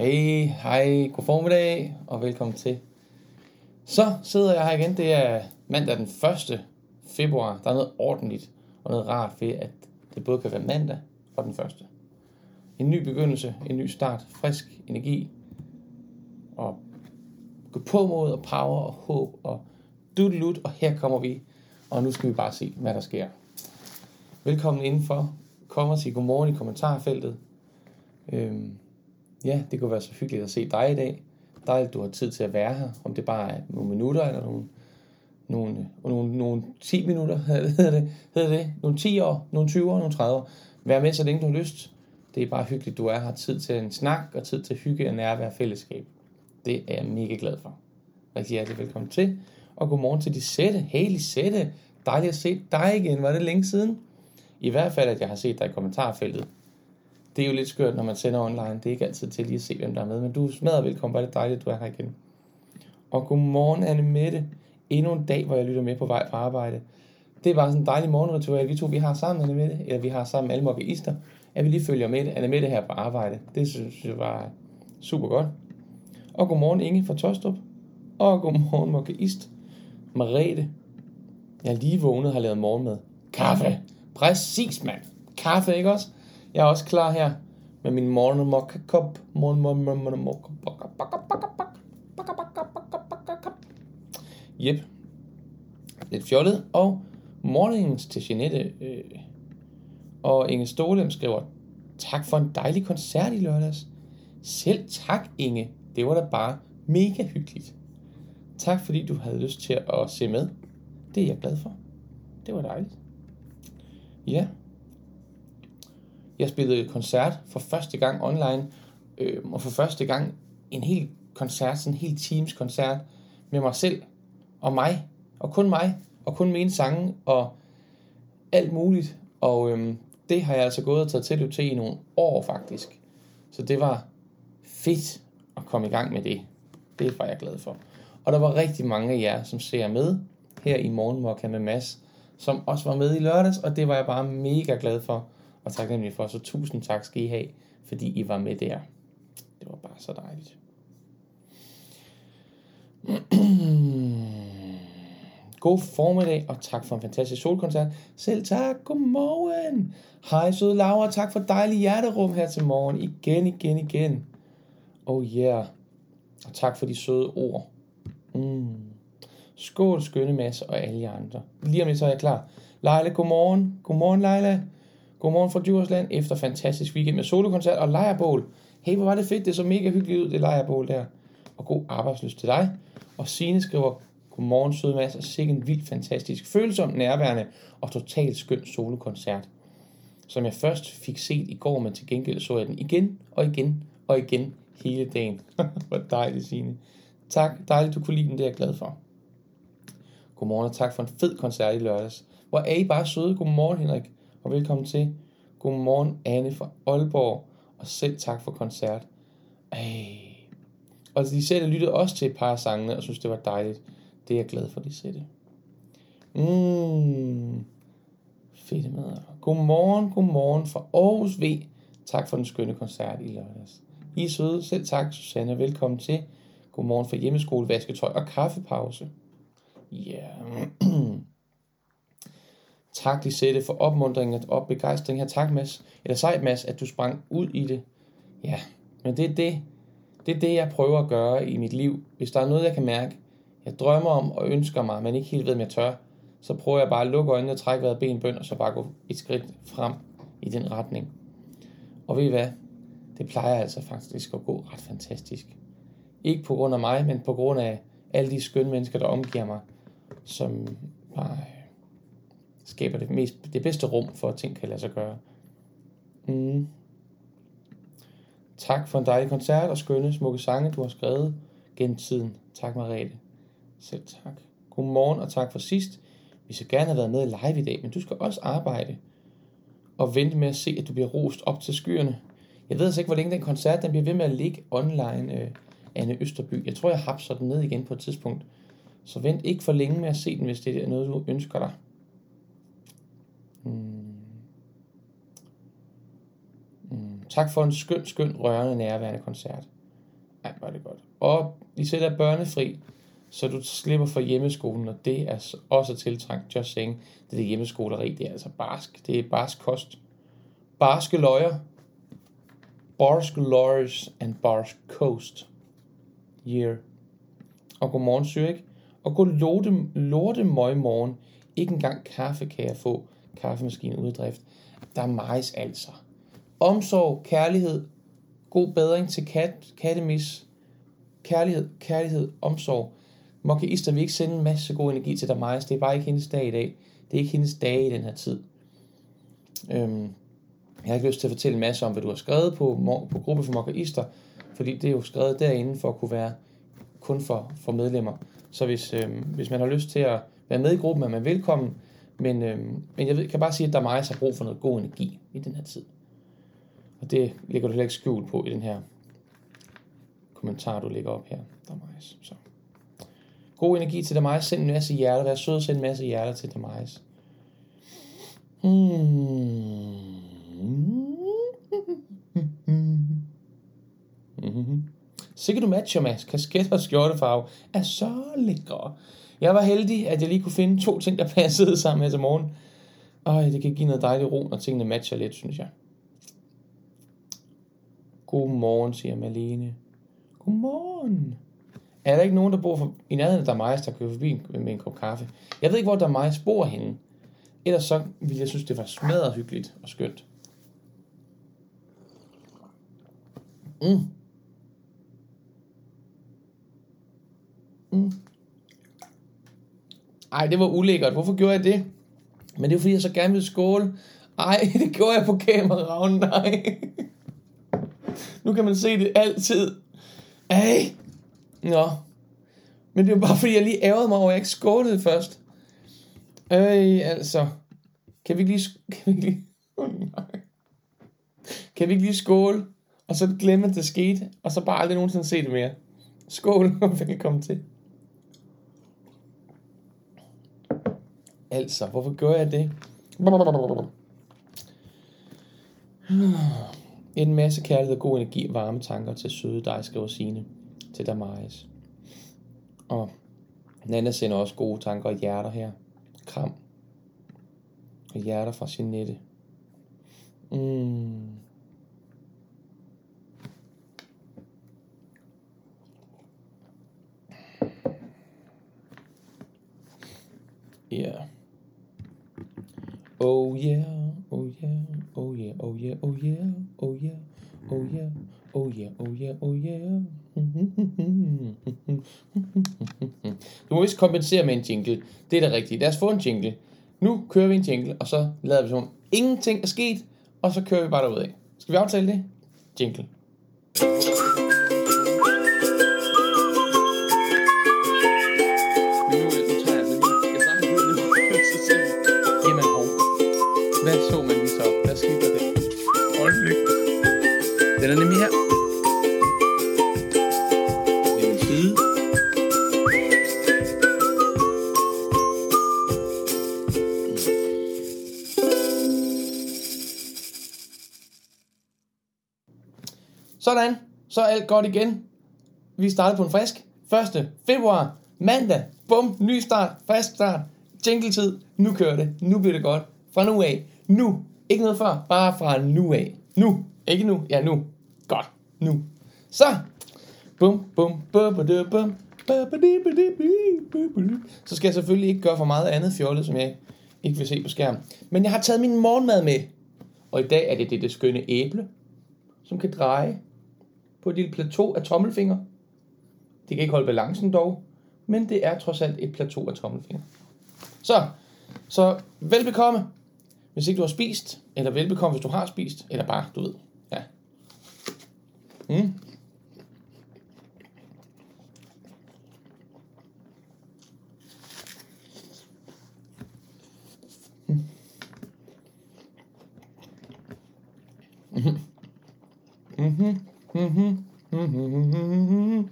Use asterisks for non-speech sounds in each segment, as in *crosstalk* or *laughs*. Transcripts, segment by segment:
Hej, hej, god formiddag og velkommen til. Så sidder jeg her igen. Det er mandag den 1. februar. Der er noget ordentligt og noget rart ved, at det både kan være mandag og den 1. En ny begyndelse, en ny start, frisk energi og gå på mod og power og håb og dudelut, og her kommer vi. Og nu skal vi bare se, hvad der sker. Velkommen indenfor. Kom og sig godmorgen i kommentarfeltet. Øhm, ja, det kunne være så hyggeligt at se dig i dag. Dejligt, du har tid til at være her. Om det bare er nogle minutter eller nogle, nogle, nogle, nogle 10 minutter, *laughs* hedder det, hedder det. Nogle 10 år, nogle 20 år, nogle 30 år. Vær med, så længe du har lyst. Det er bare hyggeligt, du er her. Tid til en snak og tid til hygge og nærvær og fællesskab. Det er jeg mega glad for. Rigtig hjertelig velkommen til. Og godmorgen til Lisette. Hey Lisette, dejligt at se dig igen. Var det længe siden? I hvert fald, at jeg har set dig i kommentarfeltet. Det er jo lidt skørt, når man sender online. Det er ikke altid til lige at se, hvem der er med. Men du er smadret velkommen. Var det dejligt, at du er her igen. Og godmorgen, Anne Mette. Endnu en dag, hvor jeg lytter med på vej fra arbejde. Det var sådan en dejlig morgenritual, vi to vi har sammen, Anne Mette. Eller vi har sammen med alle mobbyister. At vi lige følger med Anne Mette her på arbejde. Det synes jeg var super godt. Og godmorgen, Inge fra Tostrup. Og godmorgen, mokkeist. Marete. Jeg er lige vågnet og har lavet morgenmad. Kaffe. Præcis, mand. Kaffe, ikke også? Jeg er også klar her med min morgenmokka-kop. Jep. Lidt fjollet. Og morgens til Jeanette. Øh, og Inge Stolem skriver, tak for en dejlig koncert i lørdags. Selv tak, Inge. Det var da bare mega hyggeligt. Tak fordi du havde lyst til at se med. Det er jeg glad for. Det var dejligt. Ja. Jeg spillede koncert for første gang online, øh, og for første gang en hel koncert, sådan en hel teams koncert med mig selv og mig, og kun mig, og kun mine sange, og alt muligt. Og øh, det har jeg altså gået og taget til til i nogle år faktisk. Så det var fedt at komme i gang med det. Det var jeg glad for. Og der var rigtig mange af jer, som ser med her i Morgenmokka med Mads, som også var med i lørdags, og det var jeg bare mega glad for og taknemmelig for. Så tusind tak skal I have, fordi I var med der. Det var bare så dejligt. *clears throat* God formiddag, og tak for en fantastisk solkoncert. Selv tak, godmorgen. Hej søde Laura, tak for dejlig hjerterum her til morgen. Igen, igen, igen. Oh yeah. Og tak for de søde ord. Mm. Skål, skønne masse og alle jer andre. Lige om lidt så er jeg klar. Leila, godmorgen. Godmorgen, Leila. Godmorgen fra Djursland efter fantastisk weekend med solokoncert og lejrbål. Hey, hvor var det fedt. Det så mega hyggeligt ud, det lejrbål der. Og god arbejdsløst til dig. Og Signe skriver, godmorgen søde Mads, og sikke en vild, fantastisk, følsom, nærværende og totalt skøn solokoncert. Som jeg først fik set i går, men til gengæld så jeg den igen og igen og igen hele dagen. *laughs* hvor dejligt, Signe. Tak, dejligt du kunne lide den, det er jeg glad for. Godmorgen og tak for en fed koncert i lørdags. Hvor er I bare søde. Godmorgen Henrik og velkommen til. Godmorgen Anne fra Aalborg og selv tak for koncert. Ej. Og de selv lyttede også til et par af sangene og synes det var dejligt. Det er jeg glad for, de sætte. Mmm. Fedt med. Godmorgen, godmorgen fra Aarhus V. Tak for den skønne koncert i lørdags. I er søde. Selv tak, Susanne. Velkommen til. Godmorgen fra hjemmeskole, vasketøj og kaffepause. Ja. Yeah. *clears throat* tak, Lisette, for opmuntringen og begejstringen. her. Tak, Mads. Eller sejt, Mads, at du sprang ud i det. Ja, men det er det, det er det, jeg prøver at gøre i mit liv. Hvis der er noget, jeg kan mærke, jeg drømmer om og ønsker mig, men ikke helt ved, om jeg tør, så prøver jeg bare at lukke øjnene og trække vejret ben bøn, og så bare gå et skridt frem i den retning. Og ved I hvad? Det plejer altså faktisk at gå ret fantastisk. Ikke på grund af mig, men på grund af alle de skønne mennesker, der omgiver mig, som bare skaber det, mest, det bedste rum for, at ting kan lade sig gøre. Mm. Tak for en dejlig koncert og skønne, smukke sange, du har skrevet gennem tiden. Tak, Mariette. Selv tak. Godmorgen og tak for sidst. Vi så gerne have været med live i dag, men du skal også arbejde og vente med at se, at du bliver rost op til skyerne. Jeg ved altså ikke, hvor længe den koncert den bliver ved med at ligge online, øh, Anne Østerby. Jeg tror, jeg hapser den ned igen på et tidspunkt. Så vent ikke for længe med at se den, hvis det er noget, du ønsker dig. Mm. Mm. Tak for en skøn, skøn, rørende, nærværende koncert. Ej, var det godt. Og I sætter børnefri, så du slipper for hjemmeskolen, og det er også tiltrængt. Just saying, det er hjemmeskoleri, det er altså barsk. Det er barsk kost. Barske løjer. Barsk lawyers and barsk coast. Year. Og godmorgen, Zürich. Og god lorte, lorte møg morgen. Ikke engang kaffe kan jeg få. Kaffemaskinen uddrift. Der er majs altså. Omsorg, kærlighed, god bedring til kat, kattemis, kærlighed, kærlighed, omsorg. Mokaister vil ikke sende en masse god energi til dig, Majs. Det er bare ikke hendes dag i dag. Det er ikke hendes dag i den her tid. Øhm, jeg har ikke lyst til at fortælle en masse om, hvad du har skrevet på, på gruppe for Mokkaister, fordi det er jo skrevet derinde for at kunne være kun for, for medlemmer. Så hvis, øhm, hvis man har lyst til at være med i gruppen, er man velkommen. Men, øh, men jeg ved, kan bare sige, at der er meget, har brug for noget god energi i den her tid. Og det ligger du heller ikke skjult på i den her kommentar, du lægger op her, der er Så. God energi til dig, Send en masse hjerter. Vær sød og send en masse hjerter til dig, Hmm. *laughs* Mm-hmm. Sikkert du matcher, Mads. Kasket og skjortefarve er så lækre. Jeg var heldig, at jeg lige kunne finde to ting, der *laughs* passede sammen her til morgen. Og det kan give noget dejlig ro, når tingene matcher lidt, synes jeg. Godmorgen, siger Malene. Godmorgen. Er der ikke nogen, der bor for, i nærheden af Damais, der kører forbi med en kop kaffe? Jeg ved ikke, hvor Damais bor henne. Ellers så ville jeg synes, det var smadret hyggeligt og skønt. Mm. Mm. Ej, det var ulækkert. Hvorfor gjorde jeg det? Men det er fordi, jeg så gerne ville skåle. Ej, *laughs* det gjorde jeg på kameraet. Nej. nu kan man se det altid. Ej. Nå. Men det var bare fordi, jeg lige ærgede mig over, at jeg ikke skålede først. Øj, altså. Kan vi ikke lige... *laughs* Kan vi ikke lige... Oh, nej. Kan vi ikke lige skåle? Og så glemme, at det skete. Og så bare aldrig nogensinde se det mere. Skål, *laughs* og velkommen til. Altså, hvorfor gør jeg det? En masse kærlighed, god energi og varme tanker til søde dig, skriver Signe til Damaris. Og Nana sender også gode tanker og hjerter her. Kram. Og hjerter fra sin nette. Mm. Yeah. Oh yeah, oh yeah, oh yeah, oh yeah, oh yeah, oh yeah, oh yeah, oh yeah, oh yeah, oh yeah. *laughs* Du må vist kompensere med en jingle. Det er det rigtige. Lad os få en jingle. Nu kører vi en jingle, og så lader vi som ingenting er sket, og så kører vi bare derudad. Skal vi aftale det? Jingle. Den er nemlig her. Det er en side. Sådan. Så er alt godt igen. Vi starter på en frisk. 1. februar. Mandag. Bum. Ny start. Frisk start. jingletid, Nu kører det. Nu bliver det godt. Fra nu af. Nu. Ikke noget før. Bare fra nu af. Nu. Ikke nu. Ja, nu. Nu. Så. Bum, bum, bum, bum, bum. Så skal jeg selvfølgelig ikke gøre for meget andet fjollet, som jeg ikke vil se på skærmen. Men jeg har taget min morgenmad med. Og i dag er det det, det skønne æble, som kan dreje på et lille plateau af tommelfinger. Det kan ikke holde balancen dog, men det er trods alt et plateau af tommelfinger. Så, så velbekomme, hvis ikke du har spist, eller velbekomme, hvis du har spist, eller bare, du ved, Mm. Mm-hmm. Mm-hmm. Mm-hmm. Mm-hmm.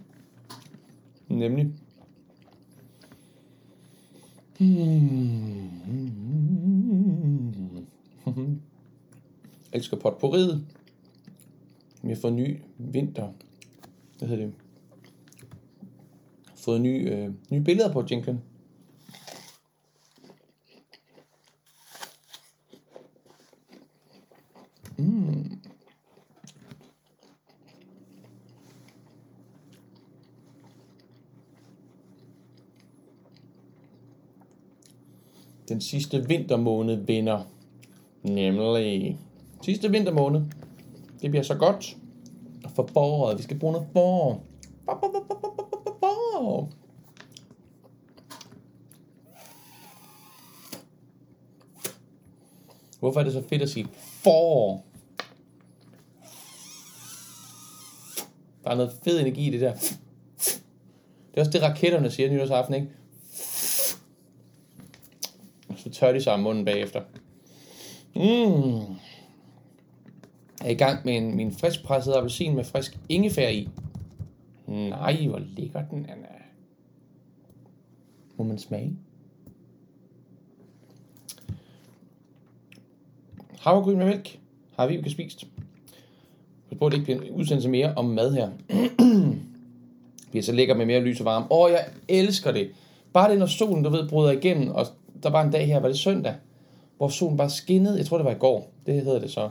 Nemlig. Mm-hmm. Elsker potpourriet. Vi har fået ny vinter. Hvad hedder det? fået ny, øh, nye billeder på jinglen. Mm. Den sidste vintermåned vinder. Nemlig sidste vintermåned. Det bliver så godt. For foråret. Vi skal bruge noget forår. Forår. Hvorfor er det så fedt at sige forår? Der er noget fed energi i det der. Det er også det, raketterne siger nytårsaften, ikke? Så tør de sig om munden bagefter. Mm. Er i gang med en, min friskpresset appelsin med frisk ingefær i. Nej, hvor ligger den Anna. Må man smage? Havregryn med mælk har vi ikke spist. Jeg prøver, det ikke bliver en udsendelse mere om mad her. *clears throat* bliver så lækker med mere lys og varme. Åh, oh, jeg elsker det. Bare det, når solen, du ved, bryder igennem, og der var en dag her, var det søndag, hvor solen bare skinnede, jeg tror det var i går, det hedder det så,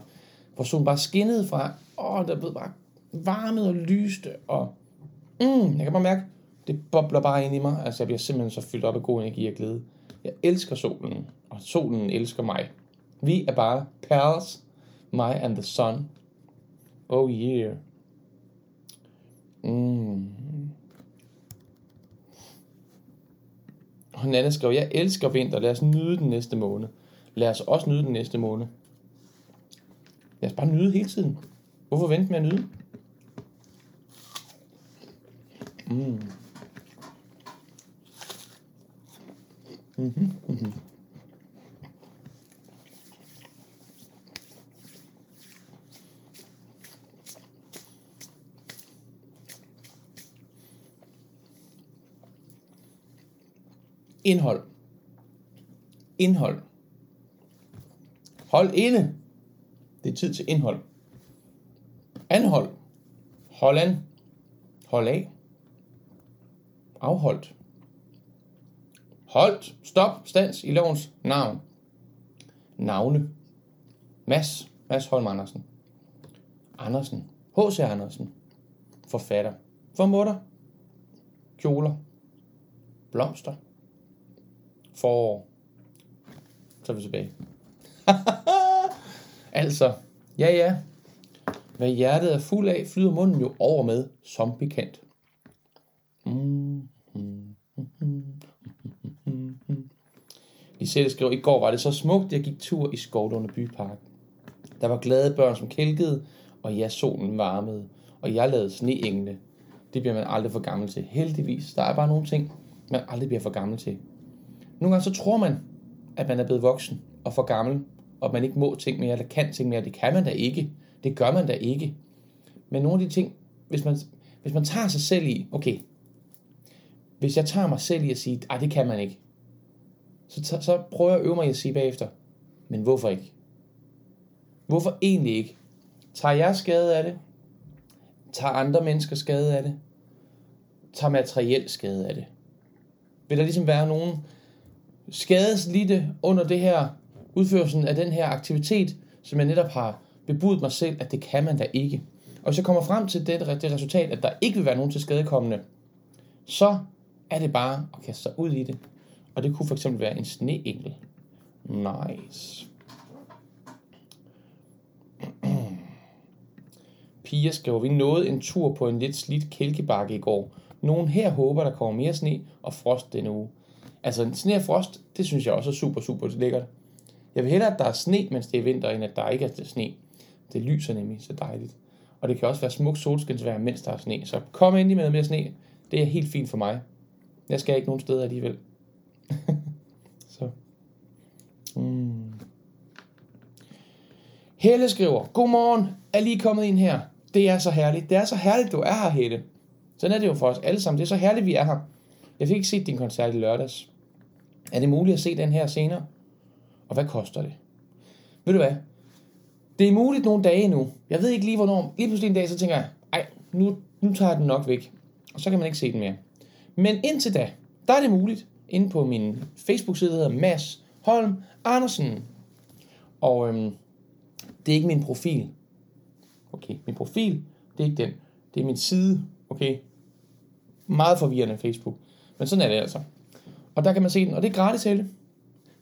hvor solen bare skinnede fra, åh, der blev bare varmet og lyste, og mm, jeg kan bare mærke, det bobler bare ind i mig, altså jeg bliver simpelthen så fyldt op af god energi og glæde. Jeg elsker solen, og solen elsker mig. Vi er bare pals, mig and the sun. Oh yeah. Mm. Og Nanne skrev, jeg elsker vinter, lad os nyde den næste måned. Lad os også nyde den næste måned. Lad os bare nyde hele tiden. Hvorfor vente med at nyde? Mm. Mm-hmm. Mm-hmm. Indhold. Indhold. Hold inde. Det er tid til indhold. Anhold. Hold an. Hold af. Afholdt. Holdt. Stop. Stands i lovens navn. Navne. Mads. Mads Holm Andersen. Andersen. H.C. Andersen. Forfatter. Formutter. Kjoler. Blomster. Forår. Så er vi tilbage. *laughs* altså, ja ja. Hvad hjertet er fuld af, flyder munden jo over med, som bekendt. Mm, Lisette skriver, i går var det så smukt, jeg gik tur i Skovlunde Bypark. Der var glade børn, som kælkede, og ja, solen varmede, og jeg lavede sneengle. Det bliver man aldrig for gammel til. Heldigvis, der er bare nogle ting, man aldrig bliver for gammel til. Nogle gange så tror man, at man er blevet voksen og for gammel, og man ikke må ting mere, eller kan ting mere. Det kan man da ikke. Det gør man da ikke. Men nogle af de ting, hvis man, hvis man tager sig selv i, okay, hvis jeg tager mig selv i at sige, at det kan man ikke, så, så prøver jeg at øve mig i at sige bagefter, men hvorfor ikke? Hvorfor egentlig ikke? Tager jeg skade af det? Tager andre mennesker skade af det? Tager materiel skade af det? Vil der ligesom være nogen, skadeslidte under det her udførelsen af den her aktivitet, som jeg netop har bebudt mig selv, at det kan man da ikke. Og hvis jeg kommer frem til det, det resultat, at der ikke vil være nogen til skadekommende, så er det bare at kaste sig ud i det. Og det kunne for eksempel være en sneengel. Nice. *clears throat* Pia skriver, vi nåede en tur på en lidt slidt kælkebakke i går. Nogen her håber, der kommer mere sne og frost denne uge. Altså, sne og frost, det synes jeg også er super, super lækkert. Jeg vil hellere, at der er sne, mens det er vinter, end at der ikke er sne. Det lyser nemlig så dejligt. Og det kan også være smukt solskinsvejr, mens der er sne. Så kom ind med mere sne. Det er helt fint for mig. Jeg skal ikke nogen steder alligevel. *laughs* så. Mm. Helle skriver, Godmorgen, er lige kommet ind her. Det er så herligt. Det er så herligt, du er her, Helle. Sådan er det jo for os alle sammen. Det er så herligt, vi er her. Jeg fik ikke set din koncert i lørdags. Er det muligt at se den her senere? Og hvad koster det? Ved du hvad? Det er muligt nogle dage nu. Jeg ved ikke lige hvornår. Lige pludselig en dag, så tænker jeg, ej, nu, nu tager jeg den nok væk. Og så kan man ikke se den mere. Men indtil da, der er det muligt inde på min Facebook-side, der hedder Mads Holm Andersen. Og øhm, det er ikke min profil. Okay, min profil, det er ikke den. Det er min side, okay? Meget forvirrende Facebook. Men sådan er det altså. Og der kan man se den, og det er gratis hele.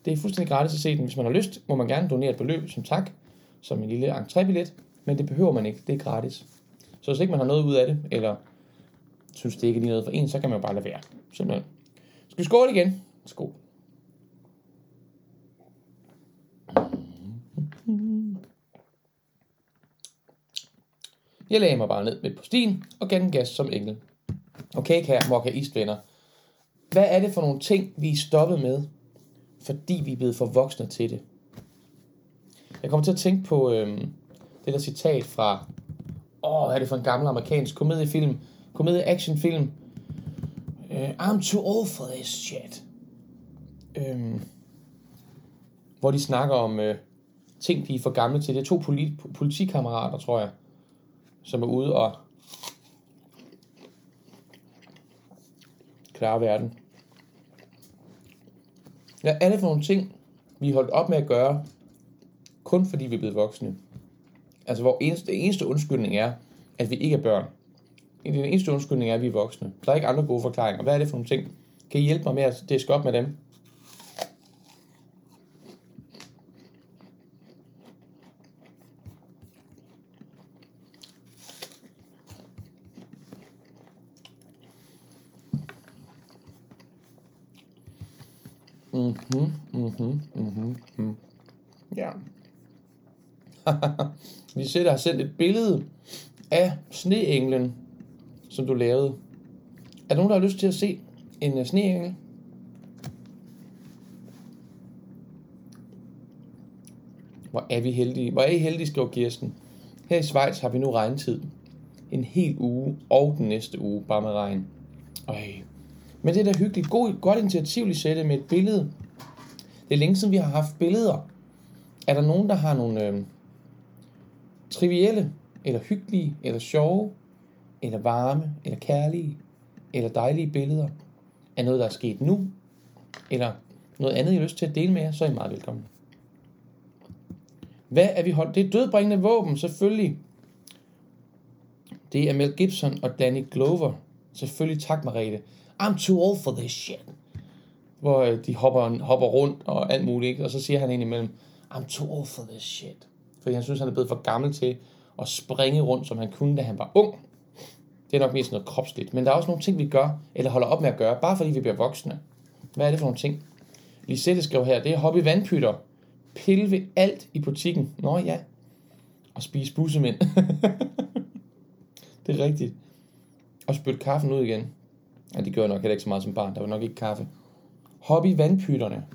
Det er fuldstændig gratis at se den. Hvis man har lyst, må man gerne donere et beløb som tak, som en lille entrébillet, men det behøver man ikke. Det er gratis. Så hvis ikke man har noget ud af det, eller synes det ikke er lige noget for en, så kan man bare lade være. Simpelthen. Skal vi skåle igen? Skål. Jeg lagde mig bare ned midt på stien og gav den gas som engel. Okay, kære Mokka Istvenner. Hvad er det for nogle ting, vi er stoppet med, fordi vi er blevet for voksne til det? Jeg kommer til at tænke på øh, det der citat fra, åh, hvad er det for en gammel amerikansk komediefilm, komedie-actionfilm. Uh, I'm too old for this shit. Øh, hvor de snakker om øh, ting, de er for gamle til. Det er to politi- politikammerater, tror jeg, som er ude og klare verden. Hvad er det for nogle ting, vi holdt op med at gøre, kun fordi vi er blevet voksne? Altså, hvor eneste, eneste undskyldning er, at vi ikke er børn. Den eneste undskyldning er, at vi er voksne. Der er ikke andre gode forklaringer. Hvad er det for nogle ting? Kan I hjælpe mig med at diske op med dem? Lisette har sendt et billede af sneenglen, som du lavede. Er der nogen, der har lyst til at se en øh, sneengel? Hvor er vi heldige. Hvor er I heldige, skriver Kirsten. Her i Schweiz har vi nu regntid. En hel uge og den næste uge, bare med regn. Øj. Men det er da hyggeligt. God, godt initiativ, Lisette, med et billede. Det er længe siden, vi har haft billeder. Er der nogen, der har nogle øh, trivielle, eller hyggelige, eller sjove, eller varme, eller kærlige, eller dejlige billeder af noget, der er sket nu, eller noget andet, I har lyst til at dele med jer, så er I meget velkommen. Hvad er vi holdt? Det er dødbringende våben, selvfølgelig. Det er Mel Gibson og Danny Glover. Selvfølgelig tak, Marete. I'm too old for this shit. Hvor øh, de hopper, hopper rundt og alt muligt, ikke? og så siger han ind imellem, I'm too old for this shit. Fordi han synes, han er blevet for gammel til at springe rundt, som han kunne, da han var ung. Det er nok mest noget kropsligt. Men der er også nogle ting, vi gør, eller holder op med at gøre, bare fordi vi bliver voksne. Hvad er det for nogle ting? Lisette skrev her, det er hobby vandpytter. Pille ved alt i butikken. Nå ja. Og spise bussemænd. *laughs* det er rigtigt. Og spytte kaffen ud igen. Ja, det gør jeg nok heller ikke så meget som barn. Der var nok ikke kaffe. Hobby vandpytterne.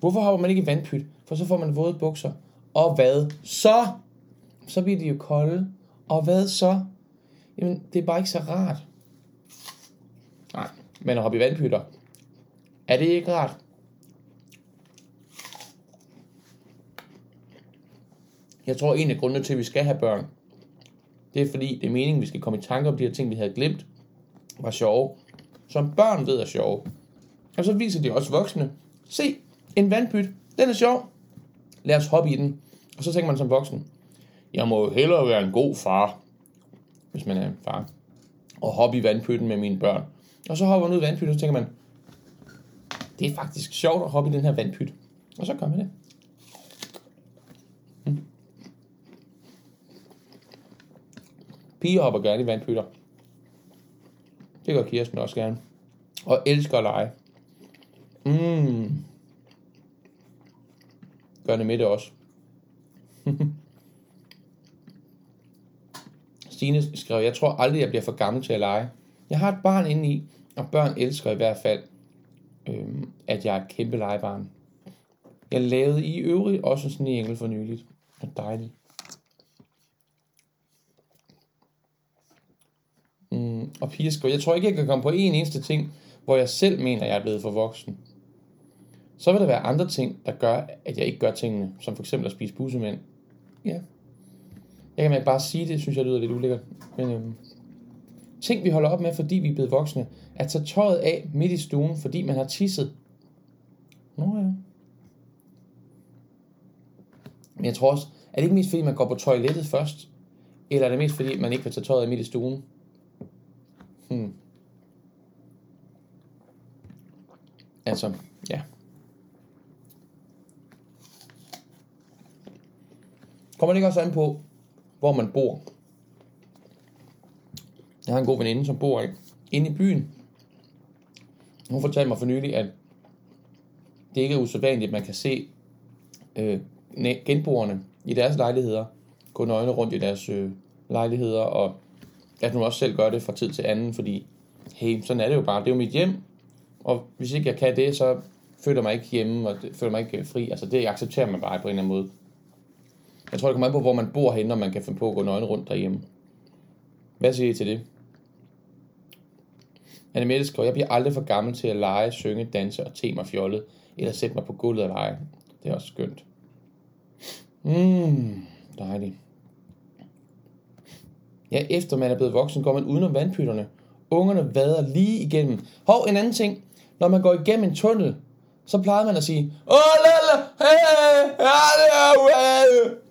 Hvorfor hopper man ikke i vandpyt? For så får man våde bukser. Og hvad så? Så bliver de jo kolde. Og hvad så? Jamen, det er bare ikke så rart. Nej, men at hoppe i vandpytter. Er det ikke rart? Jeg tror, en af grundene til, at vi skal have børn, det er fordi, det er meningen, at vi skal komme i tanke om de her ting, vi havde glemt, var sjove. Som børn ved er sjove. Og så viser de også voksne. Se, en vandpyt, den er sjov. Lad os hoppe i den. Og så tænker man som voksen, jeg må jo hellere være en god far, hvis man er en far, og hoppe i vandpytten med mine børn. Og så hopper man ud i vandpytten, og så tænker man, det er faktisk sjovt at hoppe i den her vandpyt. Og så gør man det. Hmm. Piger hopper gerne i vandpytter. Det gør Kirsten også gerne. Og elsker at lege. Mm. Gør det med det også. *laughs* Stine skrev, jeg tror aldrig, jeg bliver for gammel til at lege. Jeg har et barn indeni, og børn elsker i hvert fald, øhm, at jeg er et kæmpe legebarn. Jeg lavede i øvrigt også en engel for nyligt. Og dejligt. Mm, og Pia skrev, jeg tror ikke, jeg kan komme på en eneste ting, hvor jeg selv mener, jeg er blevet for voksen. Så vil der være andre ting, der gør, at jeg ikke gør tingene, som for eksempel at spise bussemænd. Ja. Jeg kan bare sige det, synes jeg lyder lidt ulækkert. Men øhm, Ting vi holder op med, fordi vi er blevet voksne. At tage tøjet af midt i stuen, fordi man har tisset. Nå ja. Men jeg tror også, er det ikke mest fordi, man går på toilettet først? Eller er det mest fordi, man ikke vil tage tøjet af midt i stuen? Hmm. Altså, ja. Kommer det ikke også an på, hvor man bor? Jeg har en god veninde, som bor inde i byen. Hun fortalte mig for nylig, at det ikke er usædvanligt, at man kan se øh, genboerne i deres lejligheder gå nøgne rundt i deres øh, lejligheder, og at hun også selv gør det fra tid til anden, fordi hey, sådan er det jo bare. Det er jo mit hjem, og hvis ikke jeg kan det, så føler mig ikke hjemme, og føler mig ikke øh, fri. Altså det accepterer man bare på en eller anden måde. Jeg tror, det kommer an på, hvor man bor henne, og man kan finde på at gå nøgen rundt derhjemme. Hvad siger I til det? Anne Mette skriver, jeg bliver aldrig for gammel til at lege, synge, danse og te mig fjollet, eller sætte mig på gulvet og lege. Det er også skønt. Mmm, dejligt. Ja, efter man er blevet voksen, går man udenom vandpytterne. Ungerne vader lige igennem. Hov, en anden ting. Når man går igennem en tunnel, så plejede man at sige, Åh, lala, hey, hey,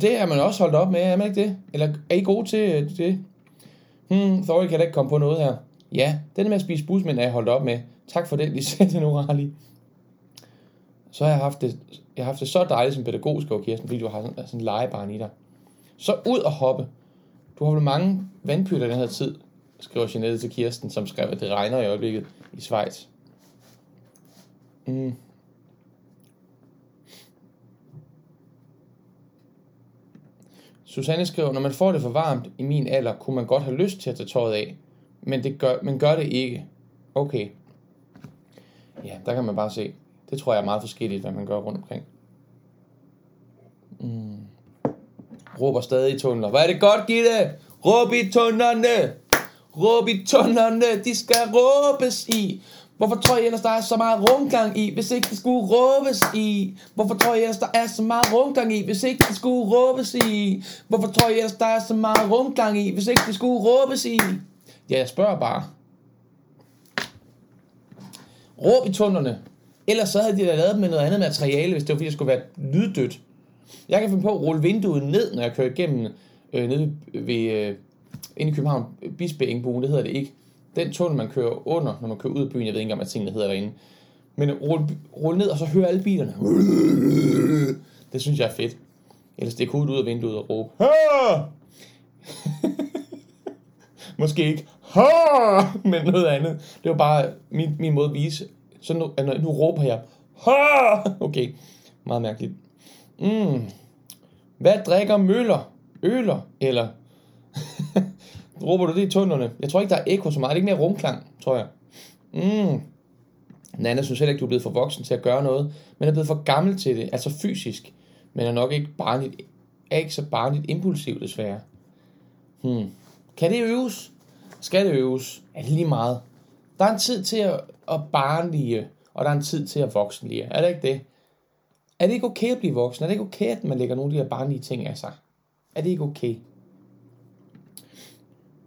det er man også holdt op med, er man ikke det? Eller er I gode til øh, det? Hmm, sorry, kan da ikke komme på noget her. Ja, den med at spise busmænd er jeg holdt op med. Tak for det, Lisette *laughs* Norali. Så har jeg haft det, jeg har haft det så dejligt som pædagog, skriver Kirsten, fordi du har sådan, sådan en legebarn i dig. Så ud og hoppe. Du har vel mange vandpytter den her tid, skriver Jeanette til Kirsten, som skrev, at det regner i øjeblikket i Schweiz. Mm. Susanne skriver, når man får det for varmt i min alder, kunne man godt have lyst til at tage tøjet af, men, det gør, men gør det ikke. Okay. Ja, der kan man bare se. Det tror jeg er meget forskelligt, hvad man gør rundt omkring. Mm. Råber stadig i tunneler. Hvad er det godt, Gitte? Råb i tunnerne! Råb i tunnerne, de skal råbes i. Hvorfor tror I ellers, der er så meget rumgang i, hvis ikke det skulle råbes i? Hvorfor tror I ellers, der er så meget rumgang i, hvis ikke det skulle råbes i? Hvorfor tror I ellers, der er så meget rumgang i, hvis ikke det skulle råbes i? Ja, jeg spørger bare. Råb i tunnerne. Ellers så havde de da lavet med noget andet materiale, hvis det var fordi, det skulle være lyddødt. Jeg kan finde på at rulle vinduet ned, når jeg kører igennem øh, nede ved, øh, inde i København, Bispeengboen, det hedder det ikke. Den tunnel, man kører under, når man kører ud af byen, jeg ved ikke engang, hvad tingene hedder derinde. Men rulle, rulle ned, og så høre alle bilerne. Det synes jeg er fedt. Eller stikke hovedet ud af vinduet og råbe. *laughs* Måske ikke. Men noget andet. Det var bare min, min måde at vise. Så nu, nu råber jeg. Okay, meget mærkeligt. Mm. Hvad drikker møller? Øler? Eller råber du det i tunnelerne? Jeg tror ikke, der er ekko så meget. Det er ikke mere rumklang, tror jeg. Mm. Nana synes heller ikke, du er blevet for voksen til at gøre noget, men er blevet for gammel til det, altså fysisk, men er nok ikke barnligt, er ikke så barnligt impulsiv desværre. Hmm. Kan det øves? Skal det øves? Er det lige meget? Der er en tid til at, at barnlige, og der er en tid til at voksenlige. Er det ikke det? Er det ikke okay at blive voksen? Er det ikke okay, at man lægger nogle af de her barnlige ting af sig? Er det ikke okay?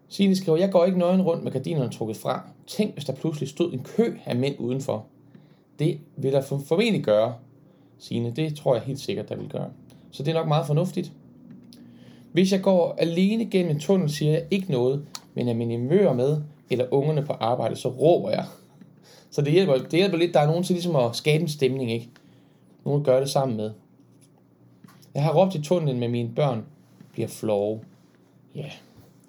Signe skriver, jeg går ikke nøgen rundt med gardinerne trukket fra. Tænk, hvis der pludselig stod en kø af mænd udenfor. Det vil der formentlig gøre, Signe. Det tror jeg helt sikkert, der vil gøre. Så det er nok meget fornuftigt. Hvis jeg går alene gennem en tunnel, siger jeg ikke noget, men er minimører med, eller ungerne på arbejde, så råber jeg. Så det hjælper, det hjælper lidt, der er nogen til ligesom at skabe en stemning, ikke? Nogen gør det sammen med. Jeg har råbt i tunnelen med mine børn, bliver flove. Ja, yeah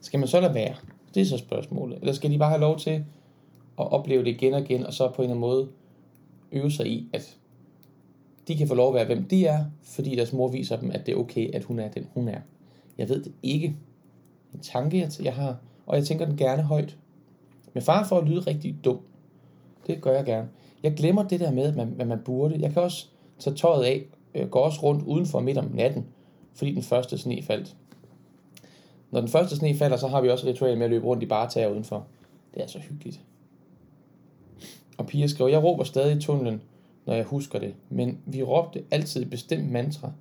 skal man så lade være? Det er så spørgsmålet. Eller skal de bare have lov til at opleve det igen og igen, og så på en eller anden måde øve sig i, at de kan få lov at være, hvem de er, fordi deres mor viser dem, at det er okay, at hun er den, hun er. Jeg ved det ikke. En tanke, jeg har, og jeg tænker den gerne højt. Med far for at lyde rigtig dum. Det gør jeg gerne. Jeg glemmer det der med, at man, hvad man burde. Jeg kan også tage tøjet af, øh, gå også rundt udenfor midt om natten, fordi den første sne faldt. Når den første sne falder, så har vi også et ritual med at løbe rundt i bare tager udenfor. Det er så hyggeligt. Og Pia skriver, jeg råber stadig i tunnelen, når jeg husker det, men vi råbte altid et bestemt mantra.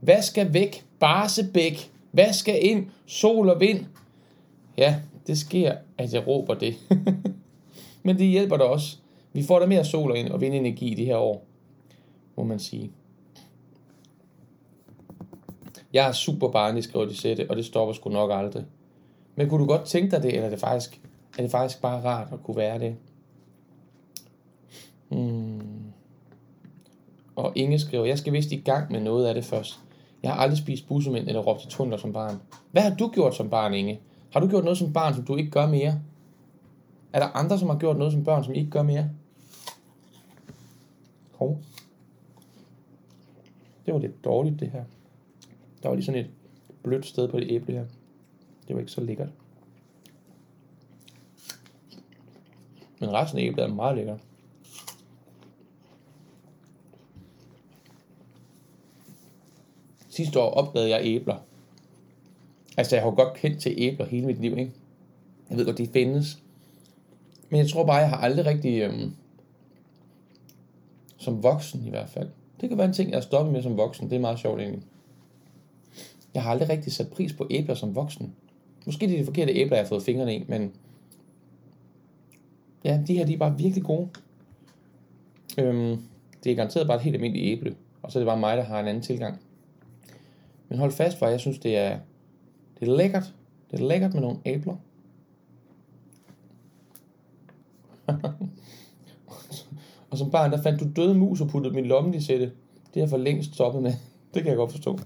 Hvad skal væk? Barsebæk. Hvad skal ind? Sol og vind. Ja, det sker, at jeg råber det. *laughs* Men det hjælper da også. Vi får da mere sol og, og vindenergi i det her år, må man sige. Jeg er super barnlig, skriver de sætte, og det stopper sgu nok aldrig. Men kunne du godt tænke dig det, eller er det faktisk, er det faktisk bare rart at kunne være det? Hmm. Og Inge skriver, jeg skal vist i gang med noget af det først. Jeg har aldrig spist bussemænd eller råbt til tunder som barn. Hvad har du gjort som barn, Inge? Har du gjort noget som barn, som du ikke gør mere? Er der andre, som har gjort noget som børn, som I ikke gør mere? Hov. Det var lidt dårligt, det her. Der var lige sådan et blødt sted på det æble her. Det var ikke så lækkert. Men resten af æblet er meget lækkert. Sidste år opdagede jeg æbler. Altså, jeg har godt kendt til æbler hele mit liv, ikke? Jeg ved godt, de findes. Men jeg tror bare, jeg har aldrig rigtig... Øhm, som voksen i hvert fald. Det kan være en ting, jeg har stoppet med som voksen. Det er meget sjovt egentlig. Jeg har aldrig rigtig sat pris på æbler som voksen. Måske det er de forkerte æbler, jeg har fået fingrene i, men... Ja, de her, de er bare virkelig gode. Øhm, det er garanteret bare et helt almindeligt æble. Og så er det bare mig, der har en anden tilgang. Men hold fast for, jeg synes, det er, det er lækkert. Det er lækkert med nogle æbler. *laughs* og som barn, der fandt du døde mus og puttede min lomme i sætte. Det er for længst stoppet med. *laughs* Det kan jeg godt forstå.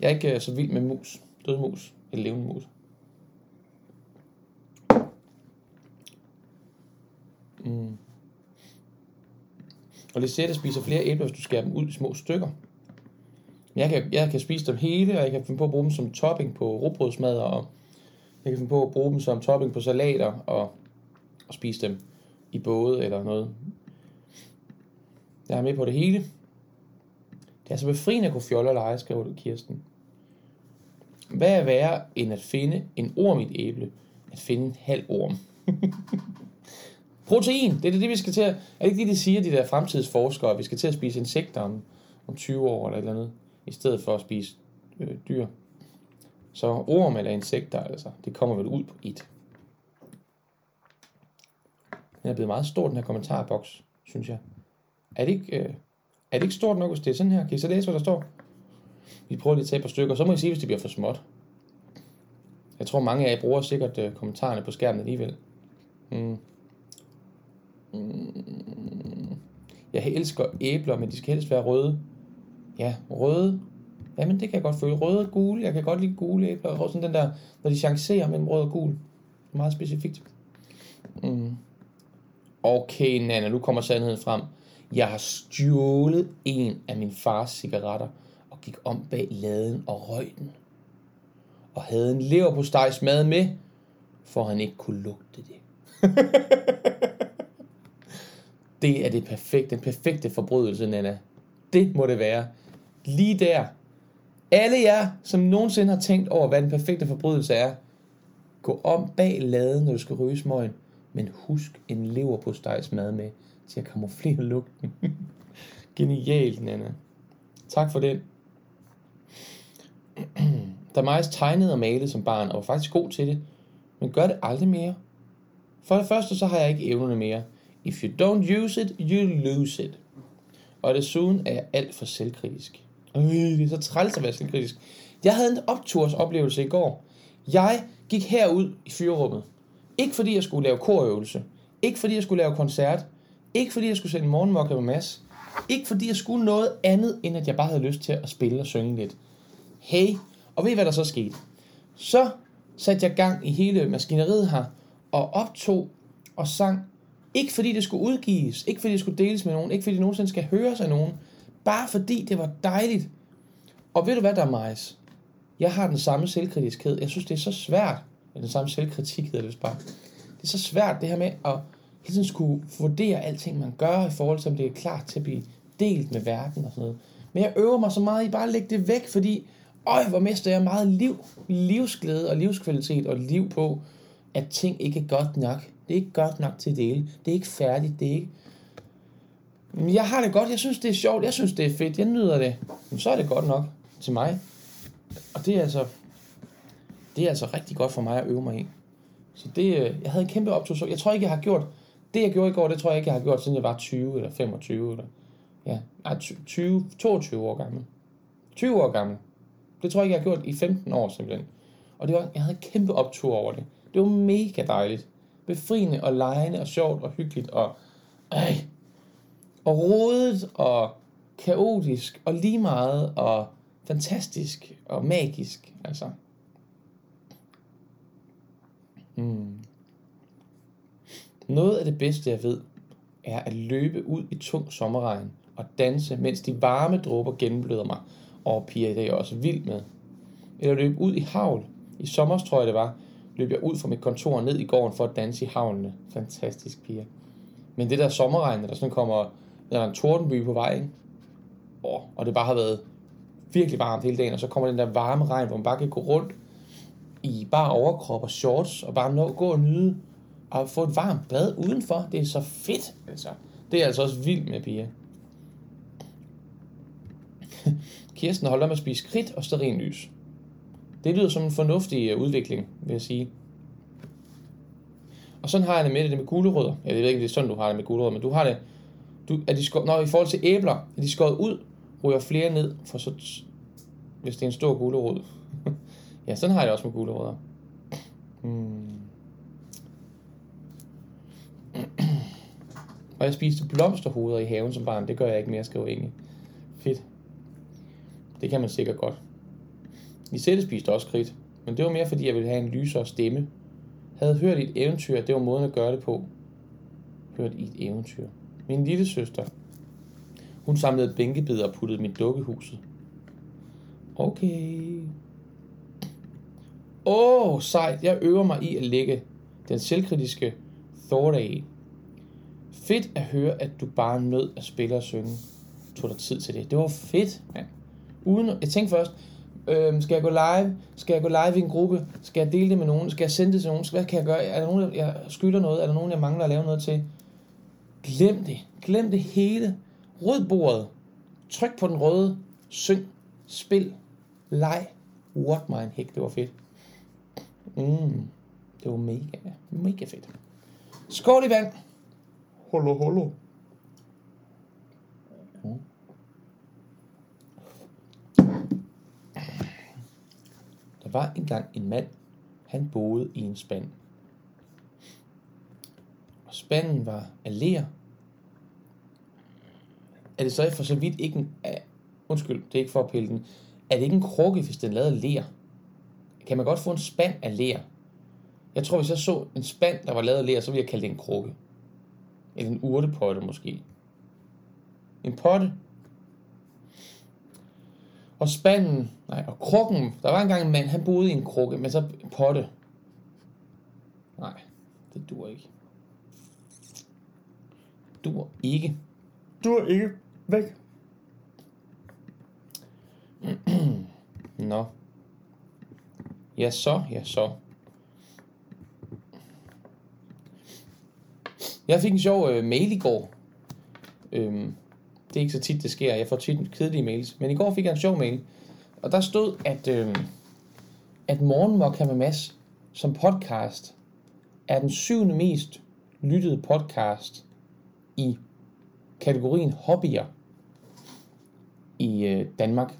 Jeg er ikke øh, så vild med mus. Døde mus. Eller levende mus. Mm. Og Lisette spiser flere æbler, hvis du skærer dem ud i små stykker. Jeg kan, jeg kan spise dem hele, og jeg kan finde på at bruge dem som topping på råbrødsmad, og jeg kan finde på at bruge dem som topping på salater, og, og spise dem i både eller noget. Jeg er med på det hele. Det er så befriende at kunne fjolle og lege, skriver du Kirsten. Hvad er værre end at finde en orm i et æble? At finde en halv orm. *laughs* Protein, det er det, vi skal til at... Er det ikke det, de siger, de der fremtidsforskere, at vi skal til at spise insekter om, om 20 år eller et eller andet? i stedet for at spise øh, dyr. Så orm eller insekter, altså, det kommer vel ud på et. Den er blevet meget stor, den her kommentarboks, synes jeg. Er det ikke, øh, er det ikke stort nok, hvis det er sådan her? Kan I så læse, hvad der står? Vi prøver lige at tage et par stykker, så må I sige, hvis det bliver for småt. Jeg tror, mange af jer bruger sikkert øh, kommentarerne på skærmen alligevel. Mm. Mm. Jeg elsker æbler, men de skal helst være røde. Ja, røde. Jamen, det kan jeg godt føle. Røde og gule. Jeg kan godt lide gule æbler. Og sådan den der, når de chancerer mellem rød og gul. Meget specifikt. Mm. Okay, Nana, nu kommer sandheden frem. Jeg har stjålet en af min fars cigaretter og gik om bag laden og røg den. Og havde en lever på mad med, for han ikke kunne lugte det. *laughs* det er det perfekte, den perfekte forbrydelse, Nana. Det må det være lige der. Alle jer, som nogensinde har tænkt over, hvad den perfekte forbrydelse er, gå om bag laden, når du skal ryge smøgen, men husk en lever på mad med til at kamuflere *laughs* lugten. Genialt, Nana. Tak for det. *clears throat* Da Majs tegnede og malede som barn, og var faktisk god til det, men gør det aldrig mere. For det første, så har jeg ikke evnerne mere. If you don't use it, you lose it. Og desuden er jeg alt for selvkritisk. Øh, det er så træls at være selvkritisk. Jeg havde en optursoplevelse i går. Jeg gik herud i fyrrummet. Ikke fordi jeg skulle lave korøvelse. Ikke fordi jeg skulle lave koncert. Ikke fordi jeg skulle sende morgenmokke med Mads. Ikke fordi jeg skulle noget andet, end at jeg bare havde lyst til at spille og synge lidt. Hey, og ved I hvad der så skete? Så satte jeg gang i hele maskineriet her, og optog og sang. Ikke fordi det skulle udgives, ikke fordi det skulle deles med nogen, ikke fordi det nogensinde skal høres af nogen, Bare fordi det var dejligt. Og ved du hvad der er, Majs? Jeg har den samme selvkritiskhed. Jeg synes, det er så svært. Den samme selvkritik hedder det bare. Det er så svært det her med at hele tiden skulle vurdere alting, man gør, i forhold til, om det er klart til at blive delt med verden og sådan noget. Men jeg øver mig så meget i bare at lægge det væk, fordi øj, hvor mister jeg meget liv, livsglæde og livskvalitet og liv på, at ting ikke er godt nok. Det er ikke godt nok til at dele. Det er ikke færdigt. Det er ikke, jeg har det godt, jeg synes det er sjovt, jeg synes det er fedt, jeg nyder det. Men så er det godt nok til mig. Og det er altså, det er altså rigtig godt for mig at øve mig i. Så det, øh, jeg havde en kæmpe optur. Så jeg tror ikke, jeg har gjort... Det, jeg gjorde i går, det tror jeg ikke, jeg har gjort, siden jeg var 20 eller 25 eller... Ja, nej, 20, 22 år gammel. 20 år gammel. Det tror jeg ikke, jeg har gjort i 15 år simpelthen. Og det var, jeg havde en kæmpe optur over det. Det var mega dejligt. Befriende og lejende og sjovt og hyggeligt og... Ej, og rodet og kaotisk og lige meget og fantastisk og magisk. Altså. Mm. Noget af det bedste, jeg ved, er at løbe ud i tung sommerregn og danse, mens de varme dråber gennembløder mig. Og piger, det er jeg også vild med. Eller løbe ud i havl. I sommer, tror jeg det var, løb jeg ud fra mit kontor ned i gården for at danse i havlene. Fantastisk, piger. Men det der sommerregn, der sådan kommer, der er en tordenby på vej, ikke? Oh, og det bare har været virkelig varmt hele dagen, og så kommer den der varme regn, hvor man bare kan gå rundt i bare overkrop og shorts, og bare nå, gå og nyde, og få et varmt bad udenfor. Det er så fedt, altså. Det er altså også vildt med piger. *laughs* Kirsten holder med at spise kridt og lys. Det lyder som en fornuftig øh, udvikling, vil jeg sige. Og sådan har jeg det med det med gulerødder. Jeg ved ikke, om det er sådan, du har det med gulerødder, men du har det... Du, er de skåret, når i forhold til æbler, er de skåret ud, ryger flere ned, for så, hvis det er en stor gulerod. *laughs* ja, sådan har jeg det også med gulerødder. Hmm. Og jeg spiste blomsterhoveder i haven som barn. Det gør jeg ikke mere, skriver Inge. Fedt. Det kan man sikkert godt. Lisette spiste også kridt, men det var mere fordi, jeg ville have en lysere stemme. Havde hørt i et eventyr, at det var måden at gøre det på. Hørt i et eventyr. Min lille søster, hun samlede bænkebidder og puttede mit dukkehuset. Okay. Åh, oh, sejt. Jeg øver mig i at lægge den selvkritiske thought af. Fedt at høre, at du bare nød at spille og synge. Tog dig tid til det. Det var fedt, mand. Uden, jeg tænkte først, øh, skal jeg gå live? Skal jeg gå live i en gruppe? Skal jeg dele det med nogen? Skal jeg sende det til nogen? Hvad kan jeg gøre? Er der nogen, jeg skylder noget? Er der nogen, jeg mangler at lave noget til? Glem det. Glem det hele. Rød bordet. Tryk på den røde. Syng. Spil. Leg. What mine heck, det var fedt. Mm, det var mega, mega fedt. Skål i vand. Holo, holo. Mm. Der var engang en mand, han boede i en spand. Og spanden var af ler. Er det så for så vidt ikke en... Undskyld, det er ikke for at pille den. Er det ikke en krukke, hvis den lavede ler? Kan man godt få en spand af ler? Jeg tror, hvis jeg så en spand, der var lavet af ler, så ville jeg kalde det en krukke. Eller en urtepotte måske. En potte. Og spanden, nej, og krukken. Der var engang en mand, han boede i en krukke, men så en potte. Nej, det dur ikke. Dur ikke. Dur ikke. Væk. *clears throat* Nå. Ja så, ja så. Jeg fik en sjov øh, mail i går. Øhm, det er ikke så tit, det sker. Jeg får tit kedelige mails. Men i går fik jeg en sjov mail. Og der stod, at, øh, at Morgenmokka med Mads som podcast er den syvende mest lyttede podcast i kategorien hobbyer i øh, Danmark.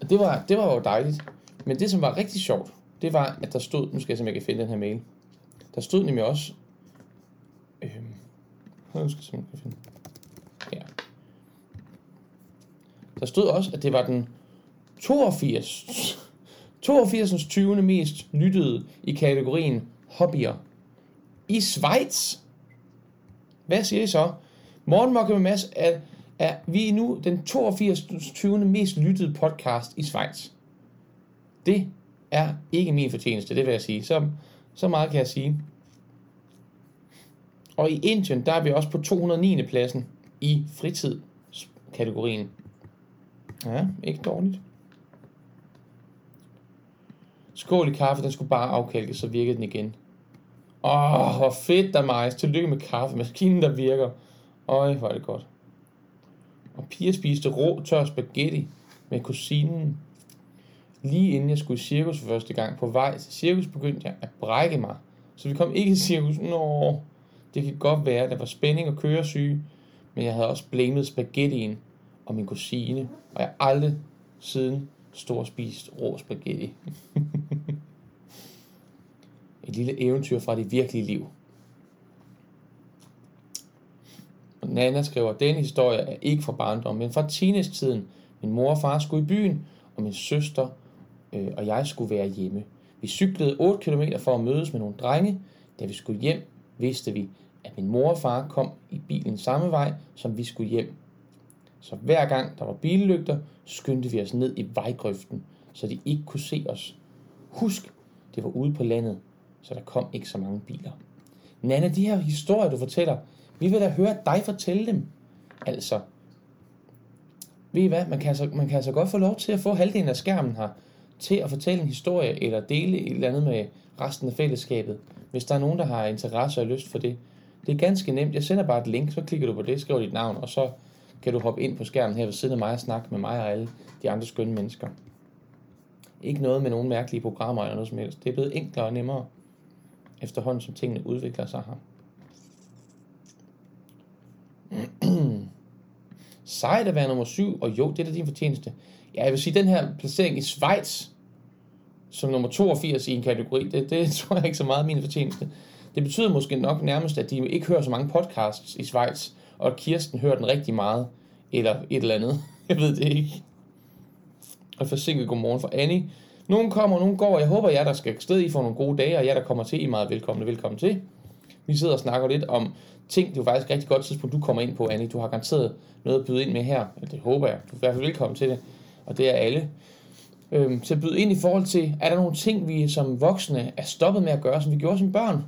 Og det var, det var jo dejligt. Men det, som var rigtig sjovt, det var, at der stod, nu skal jeg se, om jeg kan finde den her mail. Der stod nemlig også, øh, jeg skal se, om jeg kan finde, ja. Der stod også, at det var den 82, 82. 20. mest lyttede i kategorien hobbyer i Schweiz. Hvad siger I så? Morgenmokke med Mads er, er vi er nu den 82. 20. mest lyttede podcast i Schweiz. Det er ikke min fortjeneste, det vil jeg sige. Så, så meget kan jeg sige. Og i Indien, der er vi også på 209. pladsen i fritidskategorien. Ja, ikke dårligt. Skål i kaffe, den skulle bare afkælkes, så virkede den igen. Åh, hvor fedt der majs. Tillykke med kaffemaskinen, der virker. Øj, hvor er det godt. Og Pia spiste rå, tør spaghetti med kusinen Lige inden jeg skulle i cirkus for første gang på vej til cirkus, begyndte jeg at brække mig Så vi kom ikke i cirkus. Nå, det kan godt være, der var spænding og køresyge, men jeg havde også blamet spaghettien og min kusine, og jeg har aldrig siden stor spist rå spaghetti. *laughs* Et lille eventyr fra det virkelige liv. Og Nana skriver, at denne historie er ikke fra barndommen, men fra teenage-tiden. Min mor og far skulle i byen, og min søster øh, og jeg skulle være hjemme. Vi cyklede 8 km for at mødes med nogle drenge. Da vi skulle hjem, vidste vi, at min mor og far kom i bilen samme vej, som vi skulle hjem. Så hver gang der var billygter, skyndte vi os ned i vejgrøften, så de ikke kunne se os. Husk, det var ude på landet, så der kom ikke så mange biler. Nana, de her historier, du fortæller, vi vil da høre dig fortælle dem. Altså, ved I hvad, man kan, altså, man kan altså godt få lov til at få halvdelen af skærmen her, til at fortælle en historie, eller dele et eller andet med resten af fællesskabet, hvis der er nogen, der har interesse og lyst for det. Det er ganske nemt. Jeg sender bare et link, så klikker du på det, skriver dit navn, og så kan du hoppe ind på skærmen her ved siden af mig og snakke med mig og alle de andre skønne mennesker. Ikke noget med nogle mærkelige programmer eller noget som helst. Det er blevet enklere og nemmere efterhånden, som tingene udvikler sig her. *clears throat* Sejt at være nummer syv, og jo, det er da din fortjeneste. Ja, jeg vil sige, den her placering i Schweiz, som nummer 82 i en kategori, det, det *laughs* tror jeg ikke så meget min fortjeneste. Det betyder måske nok nærmest, at de ikke hører så mange podcasts i Schweiz, og Kirsten hører den rigtig meget, eller et eller andet. *laughs* Jeg ved det ikke. Og forsinket godmorgen for Annie. Nogen kommer, nogen går. Jeg håber, jer, der skal sted I får nogle gode dage, og jer, der kommer til, I er meget velkomne. Velkommen til. Vi sidder og snakker lidt om ting. Det er jo faktisk et rigtig godt tidspunkt, du kommer ind på, Annie. Du har garanteret noget at byde ind med her. Det håber jeg. Du er i hvert fald velkommen til det. Og det er alle. øh, til at byde ind i forhold til, er der nogle ting, vi som voksne er stoppet med at gøre, som vi gjorde som børn?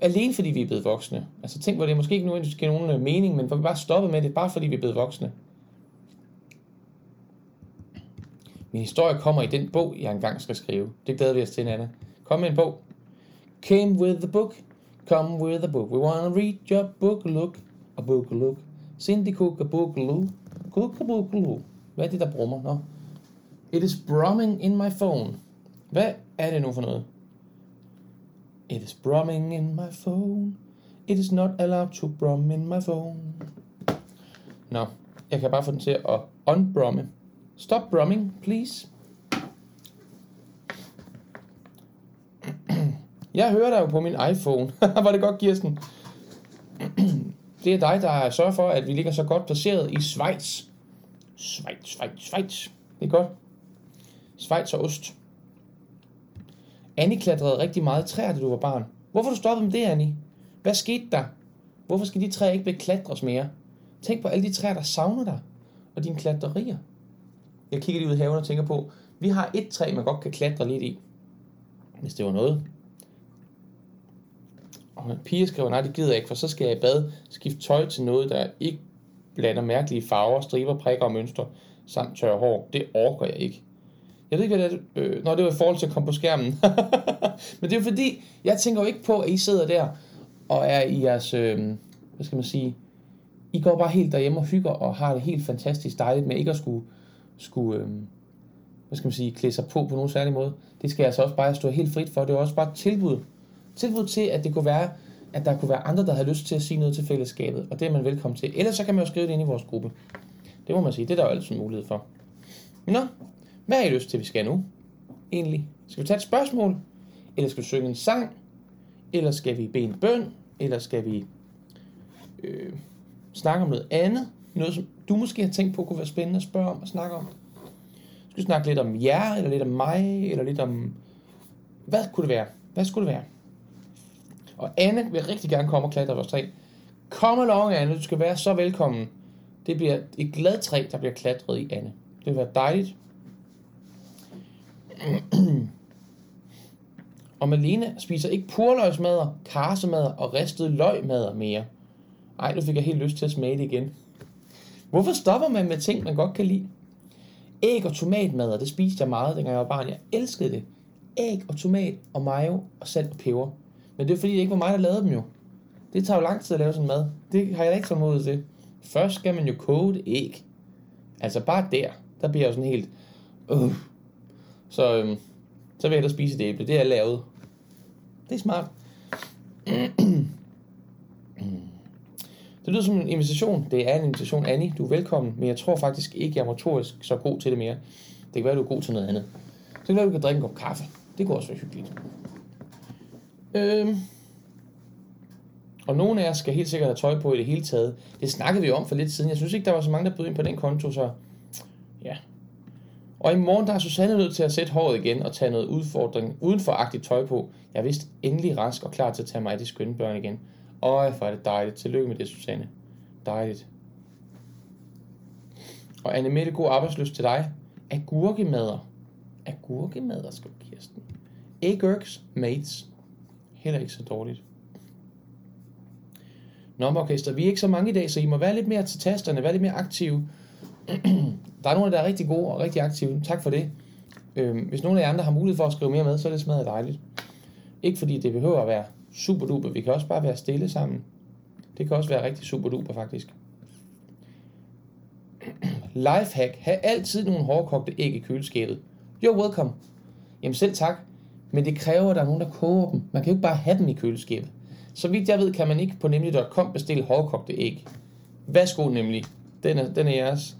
Alene fordi vi er blevet voksne. Altså ting, hvor det måske ikke nu giver nogen øh, mening, men hvor vi bare stoppet med det, bare fordi vi er blevet voksne. Min historie kommer i den bog, jeg engang skal skrive. Det glæder vi os til, Anna. Kom med en bog. Came with the book. Come with the book. We wanna read your book, look. A book, look. Cindy cook a book, look. Cook a book, look. Hvad er det, der brummer? Nå. It is brumming in my phone. Hvad er det nu for noget? It is brumming in my phone. It is not allowed to brum in my phone. Nå, jeg kan bare få den til at unbrumme. Stop brumming, please. *clears throat* Jeg hører dig jo på min iPhone. *laughs* Var det godt, Kirsten? *clears throat* det er dig, der sørger for, at vi ligger så godt placeret i Schweiz. Schweiz, Schweiz, Schweiz. Det er godt. Schweiz og ost. Annie klatrede rigtig meget træer, da du var barn. Hvorfor du stoppet med det, Annie? Hvad skete der? Hvorfor skal de træer ikke beklatres mere? Tænk på alle de træer, der savner dig, og dine klatrerier. Jeg kigger lige ud i haven og tænker på, vi har et træ, man godt kan klatre lidt i. Hvis det var noget. Og pige skriver, nej, det gider jeg ikke, for så skal jeg i bad skifte tøj til noget, der ikke blander mærkelige farver, striber, prikker og mønstre, samt tørre hår. Det orker jeg ikke. Jeg ved ikke, hvad det er. Øh, når det var i forhold til at komme på skærmen. *laughs* Men det er jo fordi, jeg tænker jo ikke på, at I sidder der og er i jeres, øh, hvad skal man sige, I går bare helt derhjemme og hygger og har det helt fantastisk dejligt med ikke at skulle, skulle øh, hvad skal man sige, klæde sig på på nogen særlig måde. Det skal jeg altså også bare stå helt frit for. Det er også bare et tilbud. Tilbud til, at det kunne være, at der kunne være andre, der havde lyst til at sige noget til fællesskabet, og det er man velkommen til. Ellers så kan man jo skrive det ind i vores gruppe. Det må man sige, det er der jo altid mulighed for. Nå, hvad har I lyst til, vi skal nu? Egentlig. Skal vi tage et spørgsmål? Eller skal vi synge en sang? Eller skal vi bede en bøn? Eller skal vi øh, snakke om noget andet? Noget, som du måske har tænkt på kunne være spændende at spørge om og snakke om? Skal vi snakke lidt om jer, eller lidt om mig, eller lidt om... Hvad kunne det være? Hvad skulle det være? Og Anne vil rigtig gerne komme og klatre vores træ. Kom along, Anne. Du skal være så velkommen. Det bliver et glad træ, der bliver klatret i, Anne. Det vil være dejligt. og Malene spiser ikke purløgsmadder, karsemadder og ristet løgmadder mere. Ej, nu fik jeg helt lyst til at smage det igen. Hvorfor stopper man med ting, man godt kan lide? Æg og tomatmadder, det spiste jeg meget, dengang jeg var barn. Jeg elskede det. Æg og tomat og mayo og salt og peber. Men det er fordi, det ikke var mig, der lavede dem jo. Det tager jo lang tid at lave sådan mad. Det har jeg da ikke så mod til. Først skal man jo koge et æg. Altså bare der, der bliver jeg jo sådan helt... Uh. Så, øhm, så vil jeg da spise et æble. Det er lavet. Det er smart. *clears throat* Det lyder som en invitation. Det er en invitation, Annie. Du er velkommen, men jeg tror faktisk ikke, jeg er motorisk så god til det mere. Det kan være, du er god til noget andet. Så kan være, du kan drikke en kop kaffe. Det kunne også være hyggeligt. Øhm. Og nogle af jer skal helt sikkert have tøj på i det hele taget. Det snakkede vi om for lidt siden. Jeg synes ikke, der var så mange, der bød ind på den konto, så ja. Og i morgen, der er Susanne nødt til at sætte håret igen og tage noget udfordring uden for agtigt tøj på. Jeg er vist endelig rask og klar til at tage mig af de skønne børn igen. Øj, hvor er det dejligt. Tillykke med det, Susanne. Dejligt. Og Anne Mette, god arbejdsløs til dig. Agurkemader. Agurkemader, skal du Kirsten. Agurks mates. Heller ikke så dårligt. Nå, orkester, vi er ikke så mange i dag, så I må være lidt mere til tasterne, være lidt mere aktive. *clears throat* der er nogle, der er rigtig gode og rigtig aktive. Tak for det. Øhm, hvis nogle af jer andre har mulighed for at skrive mere med, så er det smadret dejligt. Ikke fordi det behøver at være super duper. Vi kan også bare være stille sammen. Det kan også være rigtig super duper faktisk. *clears throat* Lifehack. Ha' altid nogle hårdkogte æg i køleskabet. You're welcome. Jamen selv tak. Men det kræver, at der er nogen, der koger dem. Man kan jo ikke bare have dem i køleskabet. Så vidt jeg ved, kan man ikke på nemlig.com bestille hårdkogte æg. Værsgo nemlig. Den er, den er jeres.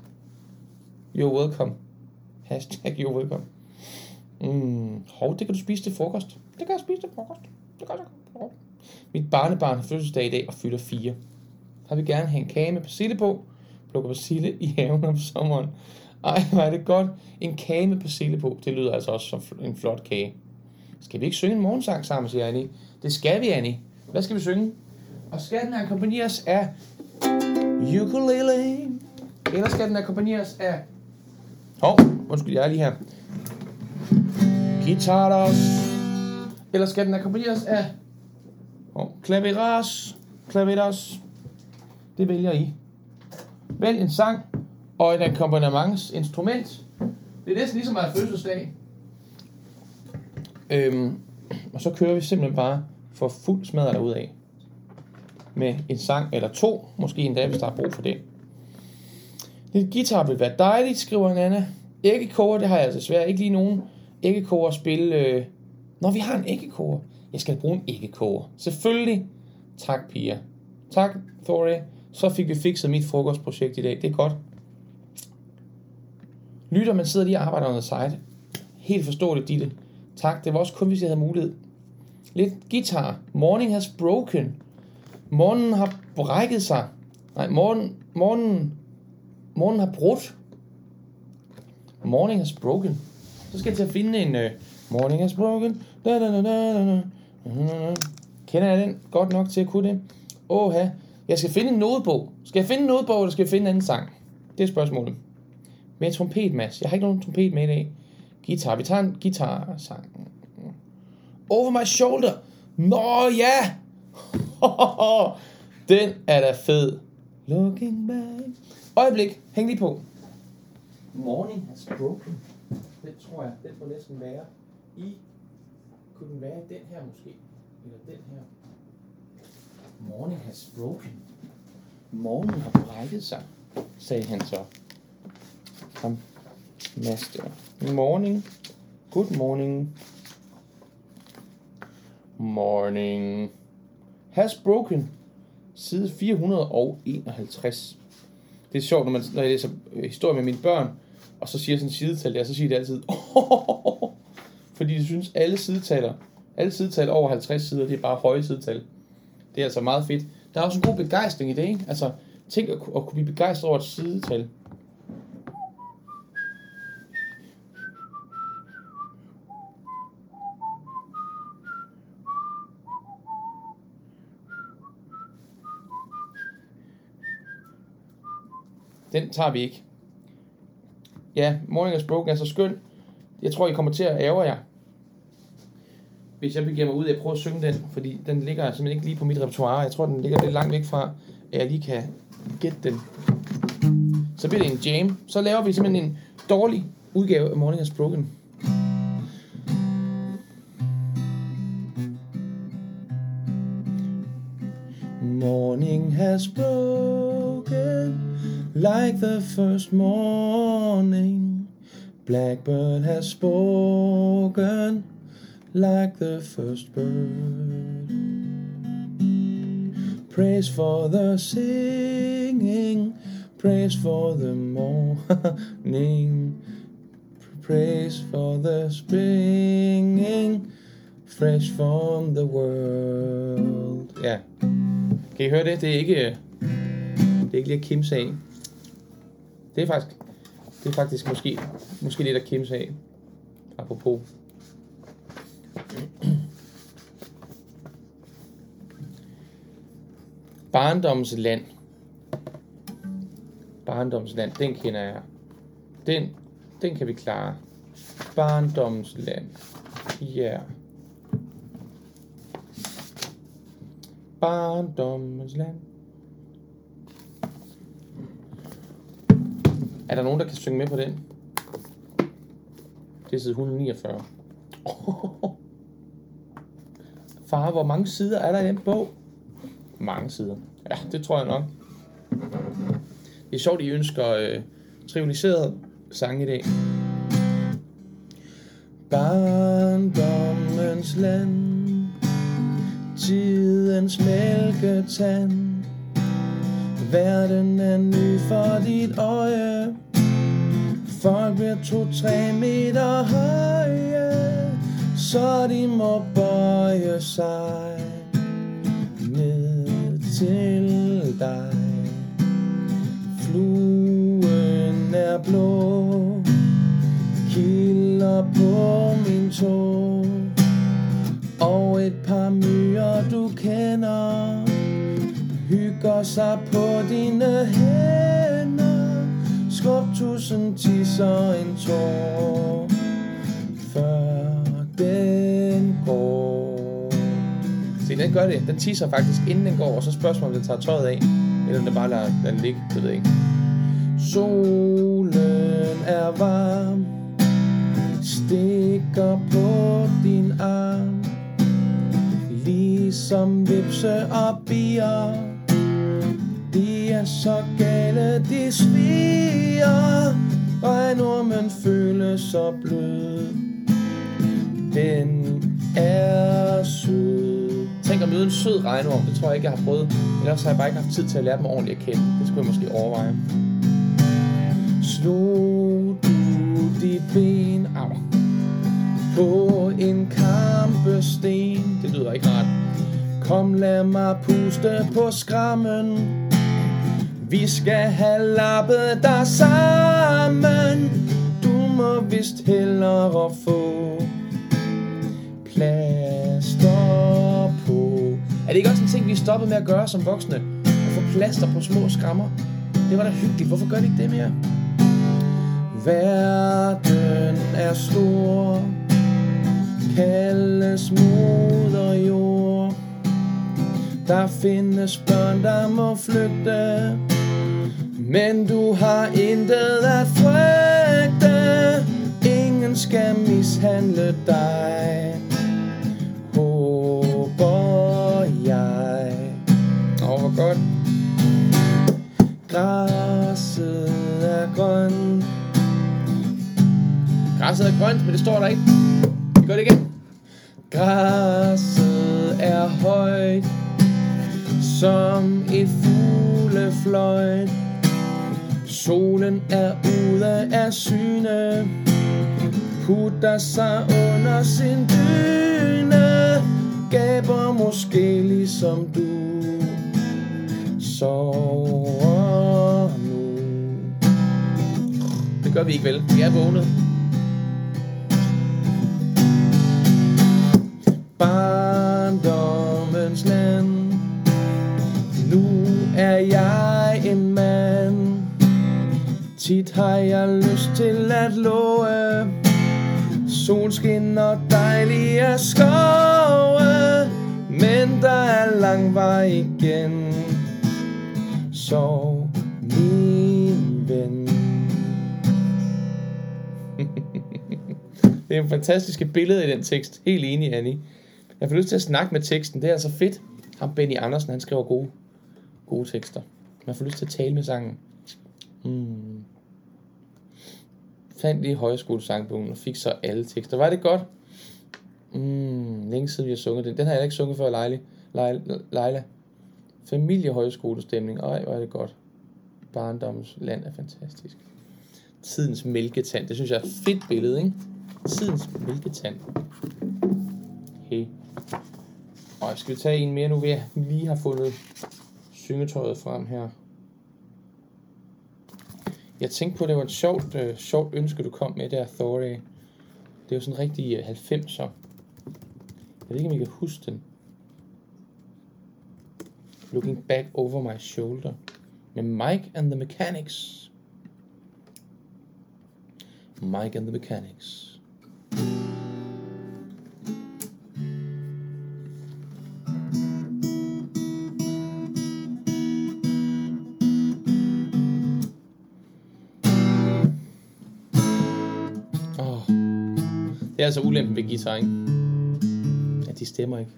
You're welcome. Hashtag you're welcome. Mm, hov, det kan du spise til frokost. Det kan jeg spise til frokost. Det kan jeg. Mit barnebarn har fødselsdag i dag og fylder fire. Har vi gerne have en kage med persille på. Plukker persille i haven om sommeren. Ej, hvor er det godt. En kage med persille på. Det lyder altså også som en flot kage. Skal vi ikke synge en morgensang sammen, siger Annie. Det skal vi, Annie. Hvad skal vi synge? Og skal den akkompagneres af ukulele? Eller skal den akkompagneres af... Hov, oh, undskyld, jeg er lige her. Guitaros. Eller skal den akkompagneres af... Oh, klaveras. Klaveras. Det vælger I. Vælg en sang og et akkompagnementsinstrument. Det er næsten ligesom at have fødselsdag. Øhm, og så kører vi simpelthen bare for fuld smadret af med en sang eller to, måske endda, hvis der er brug for det. Lidt guitar vil være dejligt, skriver Nana. Anna. Æggekoger, det har jeg altså svært. Ikke lige nogen æggekoger at spille. Øh... Når vi har en æggekoger. Jeg skal bruge en æggekoger. Selvfølgelig. Tak, Pia. Tak, Thore. Så fik vi fikset mit frokostprojekt i dag. Det er godt. Lytter, man sidder lige og arbejder under site. Helt forståeligt, Ditte. Tak, det var også kun, hvis jeg havde mulighed. Lidt guitar. Morning has broken. Morgen har brækket sig. Nej, morgen, morgen, morgen har brudt. Morning has broken. Så skal jeg til at finde en uh, Morning has broken. Da, da, da, da, da. Kender jeg den godt nok til at kunne det? Åh, jeg skal finde en nodebog. Skal jeg finde en nodebog, eller skal jeg finde en anden sang? Det er spørgsmålet. Med trompet, Mads. Jeg har ikke nogen trompet med i dag. Guitar. Vi tager en guitar-sang. Over my shoulder. Nå ja! *laughs* Den er da fed. Looking back. Øjeblik. Hæng lige på. Morning has broken. Den tror jeg, den må næsten være i... Kunne den være den her måske? Eller den her? Morning has broken. Morgen har brækket sig, sagde han så. Kom, Master. Morning. Good morning. Morning. Has broken. Side 451. Det er sjovt, når, man, når jeg læser øh, historie med mine børn, og så siger sådan en sidetal der, så siger de altid, oh, *laughs* fordi de synes, alle sidetaler, alle sidetal over 50 sider, det er bare høje sidetal. Det er altså meget fedt. Der er også en god begejstring i det, ikke? Altså, tænk at, at kunne blive begejstret over et sidetal. Den tager vi ikke. Ja, Morning is Broken er så skøn. Jeg tror, I kommer til at ære jer. Hvis jeg begiver mig ud jeg at prøve at synge den, fordi den ligger simpelthen ikke lige på mit repertoire. Jeg tror, den ligger lidt langt væk fra, at jeg lige kan gætte den. Så bliver det en jam. Så laver vi simpelthen en dårlig udgave af Morning is Broken. Morning has broken like the first morning. Blackbird has spoken like the first bird. Praise for the singing, praise for the morning, praise for the springing, fresh from the world. Ja, kan I høre det? Det er ikke, det er ikke lige Kim sag. Det er faktisk, det er faktisk måske, måske lidt at af sig af. Apropos. Barndomsland. Barndomsland, den kender jeg. Den, den kan vi klare. Barndomsland. Ja. Yeah. Barndomsland. Er der nogen, der kan synge med på den? Det er side 149. *laughs* Far, hvor mange sider er der i den bog? Mange sider. Ja, det tror jeg nok. Det er sjovt, I ønsker øh, trivialiseret sang i dag. Barndommens land Tidens mælketand Verden er ny for dit øje Folk bliver to-tre meter høje Så de må bøje sig Ned til dig. Fluen er blå Kilder på min tog Og et par myrer du kender Hygger sig på dine hænder. Skub tusind tisser en tår Før den går Se, den gør det. Den tisser faktisk, inden den går, og så spørgsmålet, om den tager tøjet af, eller om den bare lader den ligge, det ved jeg ikke. Solen er varm, stikker på din arm, ligesom vipse og bier. Er så gale, de sviger, regnormen føles så blød. Den er sød. Tænk at møde en sød regnorm, det tror jeg ikke, jeg har prøvet. Ellers har jeg bare ikke haft tid til at lære dem ordentligt at kende. Det skulle jeg måske overveje. Slog du dit ben au, på en kampesten? Det lyder ikke rart. Kom, lad mig puste på skrammen. Vi skal have lappet dig sammen. Du må vist hellere få plaster på. Er det ikke også en ting, vi stoppede stoppet med at gøre som voksne? At få plaster på små skrammer? Det var da hyggeligt. Hvorfor gør de ikke det mere? Verden er stor, kaldes moder jord. Der findes børn, der må flygte, men du har intet at frygte. Ingen skal mishandle dig, håber jeg. Åh, oh, hvor godt. Græsset er grønt. Græsset er grønt, men det står der ikke. Vi gør det igen. Græsset er højt som et fuglefløjt. Solen er ude af syne, putter sig under sin dyne, gaber måske ligesom du. Sover nu. Det gør vi ikke vel. Vi er vågnet. Barndommens land Nu er jeg Tit har jeg lyst til at love Solskin og dejlige skove Men der er lang vej igen Sov min ven *laughs* Det er en fantastisk billede i den tekst. Helt enig, Annie. Jeg får lyst til at snakke med teksten. Det er altså fedt. Ham Benny Andersen, han skriver gode, gode tekster. Man får lyst til at tale med sangen. Mm. Fandt lige højskolesangbogen og fik så alle tekster. Var det godt? Mm. Længe siden vi har sunget den. Den har jeg ikke sunget før, Leila. Leila. Leila. Familiehøjskolestemning. Ej, hvor er det godt. Barndommens land er fantastisk. Tidens mælketand. Det synes jeg er et fedt billede, ikke? Tidens mælketand. Hey. Og skal vi tage en mere nu, vi lige har fundet syngetøjet frem her. Jeg tænkte på, at det var et sjovt, øh, sjovt ønske, du kom med der, Thorey. Øh. Det er jo sådan rigtig øh, 90'er. Jeg ved ikke, om I kan huske den. Looking back over my shoulder. Med Mike and the Mechanics. Mike and the Mechanics. Åh. Det er altså ulempen ved guitar, ikke? Ja, de stemmer ikke.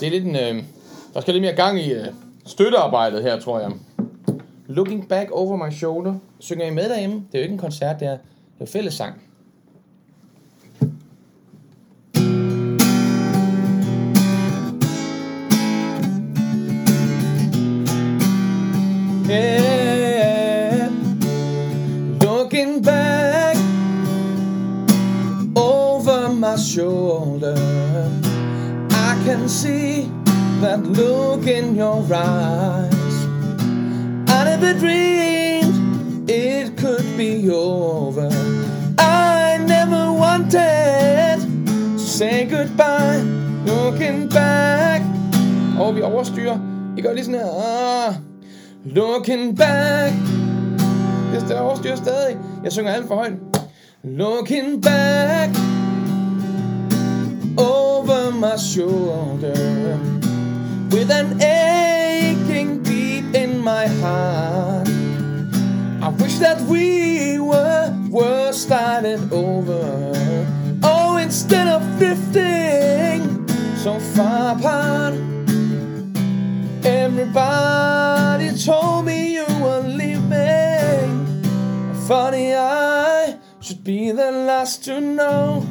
Det er lidt en... Øh, der skal lidt mere gang i øh, støttearbejdet her, tror jeg. Looking back over my shoulder. Synger I med derhjemme? Det er jo ikke en koncert, det er, det er fællessang. See that look in your eyes. I never dreamed it could be over. I never wanted to say goodbye. Looking back. Og vi overstyrer. I gør lige sådan her. Ah. Looking back. Det er overstyrer stadig. Jeg synger alt for højt. Looking back my shoulder with an aching beat in my heart. I wish that we were were over. Oh, instead of drifting so far apart. Everybody told me you were leaving. Funny, I should be the last to know.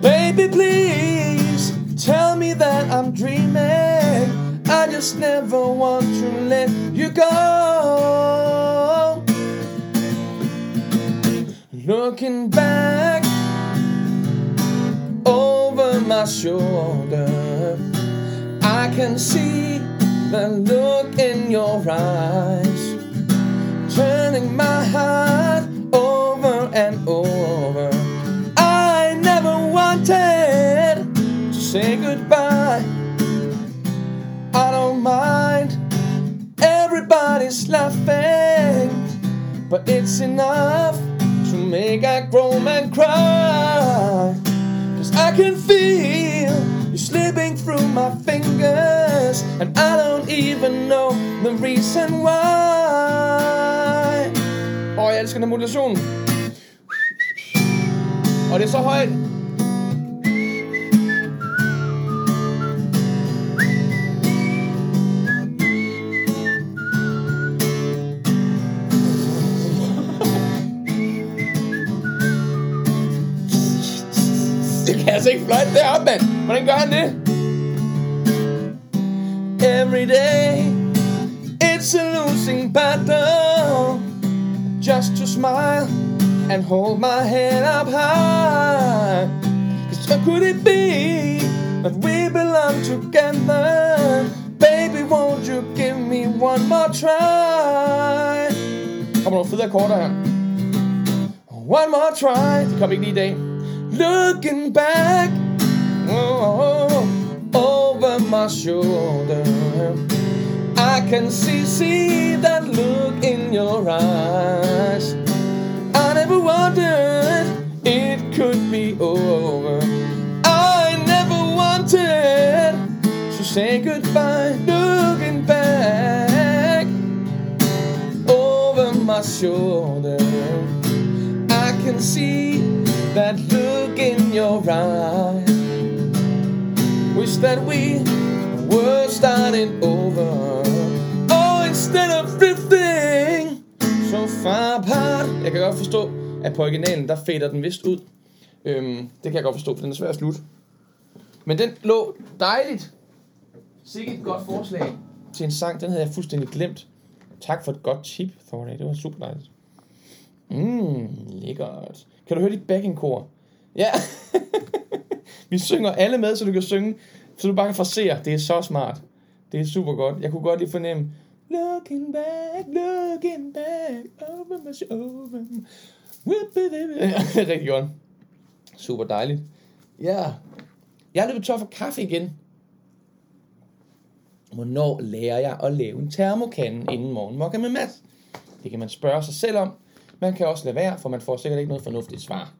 Baby, please tell me that I'm dreaming. I just never want to let you go. Looking back over my shoulder, I can see the look in your eyes, turning my heart over and over. Say goodbye. I don't mind, everybody's laughing, but it's enough to make a grown man cry. Cause I can feel you slipping through my fingers, and I don't even know the reason why. Åh, oh, jeg elsker den modulation. Og det er så højt. Kan altså ikke fløjte deroppe, mand. Hvordan gør han det? Every day, it's a losing battle. Just to smile and hold my head up high. Cause how could it be that we belong together? Baby, won't you give me one more try? Kommer nogle fede akkorder her. One more try. Det kommer ikke lige i. Looking back oh, over my shoulder. I can see, see that look in your eyes. I never wondered it could be over. I never wanted to say goodbye. Looking back over my shoulder, I can see that look in your eyes. Wish that we were. starting over. Oh, instead of drifting so far apart. Jeg kan godt forstå, at på originalen, der fader den vist ud. Øhm, det kan jeg godt forstå, for den er svær at slutte. Men den lå dejligt. Sikkert et godt forslag til en sang. Den havde jeg fuldstændig glemt. Tak for et godt tip, Thorne. Det var super dejligt. Mmm, lækkert. Kan du høre dit backing-kor? Ja. *laughs* Vi synger alle med, så du kan synge, så du bare kan frasere. Det er så smart. Det er super godt. Jeg kunne godt lige fornemme, Looking back, looking back, over my shoulder. *laughs* Rigtig godt. Super dejligt. Ja. Jeg er løbet tør for kaffe igen. Hvornår lærer jeg at lave en termokande inden morgenmokka med Mads? Det kan man spørge sig selv om. Man kan også lade være, for man får sikkert ikke noget fornuftigt svar.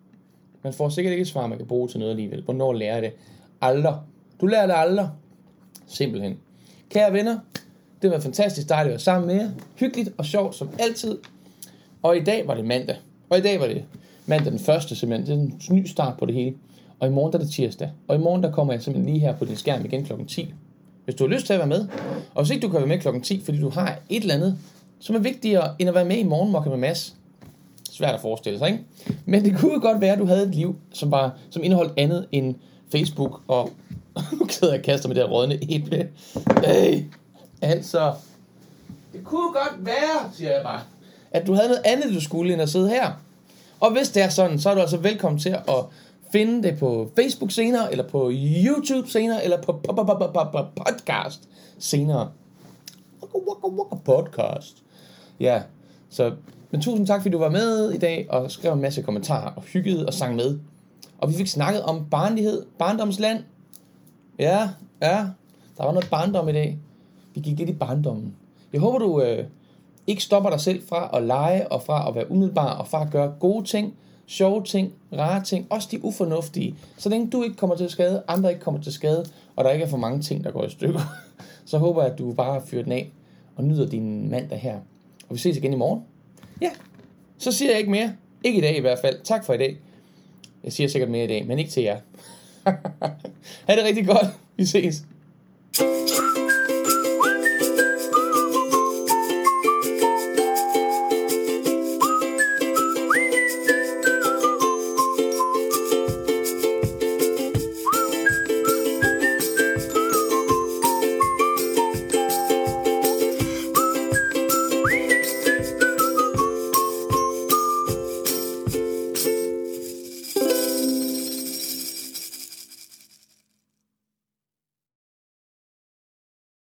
Man får sikkert ikke et svar, man kan bruge til noget alligevel. Hvornår lærer jeg det? Aldrig. Du lærer det aldrig. Simpelthen. Kære venner, det var fantastisk dejligt at være sammen med jer. Hyggeligt og sjovt som altid. Og i dag var det mandag. Og i dag var det mandag den første simpelthen. Det er en ny start på det hele. Og i morgen der er det tirsdag. Og i morgen der kommer jeg simpelthen lige her på din skærm igen klokken 10. Hvis du har lyst til at være med. Og hvis ikke du kan være med klokken 10, fordi du har et eller andet, som er vigtigere end at være med i morgen med Mads. Svært at forestille sig, ikke? Men det kunne godt være, at du havde et liv, som, var, som indeholdt andet end Facebook og... *laughs* nu sidder jeg kaster med det her rådne æble. Hey, altså... Det kunne godt være, siger jeg bare, at du havde noget andet, du skulle, end at sidde her. Og hvis det er sådan, så er du altså velkommen til at finde det på Facebook senere, eller på YouTube senere, eller på podcast senere. Podcast. Ja, så men tusind tak, fordi du var med i dag og skrev en masse kommentarer og hyggede og sang med. Og vi fik snakket om barnlighed, barndomsland. Ja, ja, der var noget barndom i dag. Vi gik lidt i barndommen. Jeg håber, du øh, ikke stopper dig selv fra at lege og fra at være umiddelbar og fra at gøre gode ting, sjove ting, rare ting, også de ufornuftige. Så længe du ikke kommer til skade, andre ikke kommer til skade, og der ikke er for mange ting, der går i stykker, *laughs* så håber jeg, at du bare fyrer den af og nyder din mandag her. Og vi ses igen i morgen. Ja, så siger jeg ikke mere. Ikke i dag i hvert fald. Tak for i dag. Jeg siger sikkert mere i dag, men ikke til jer. *laughs* ha' det rigtig godt. Vi ses.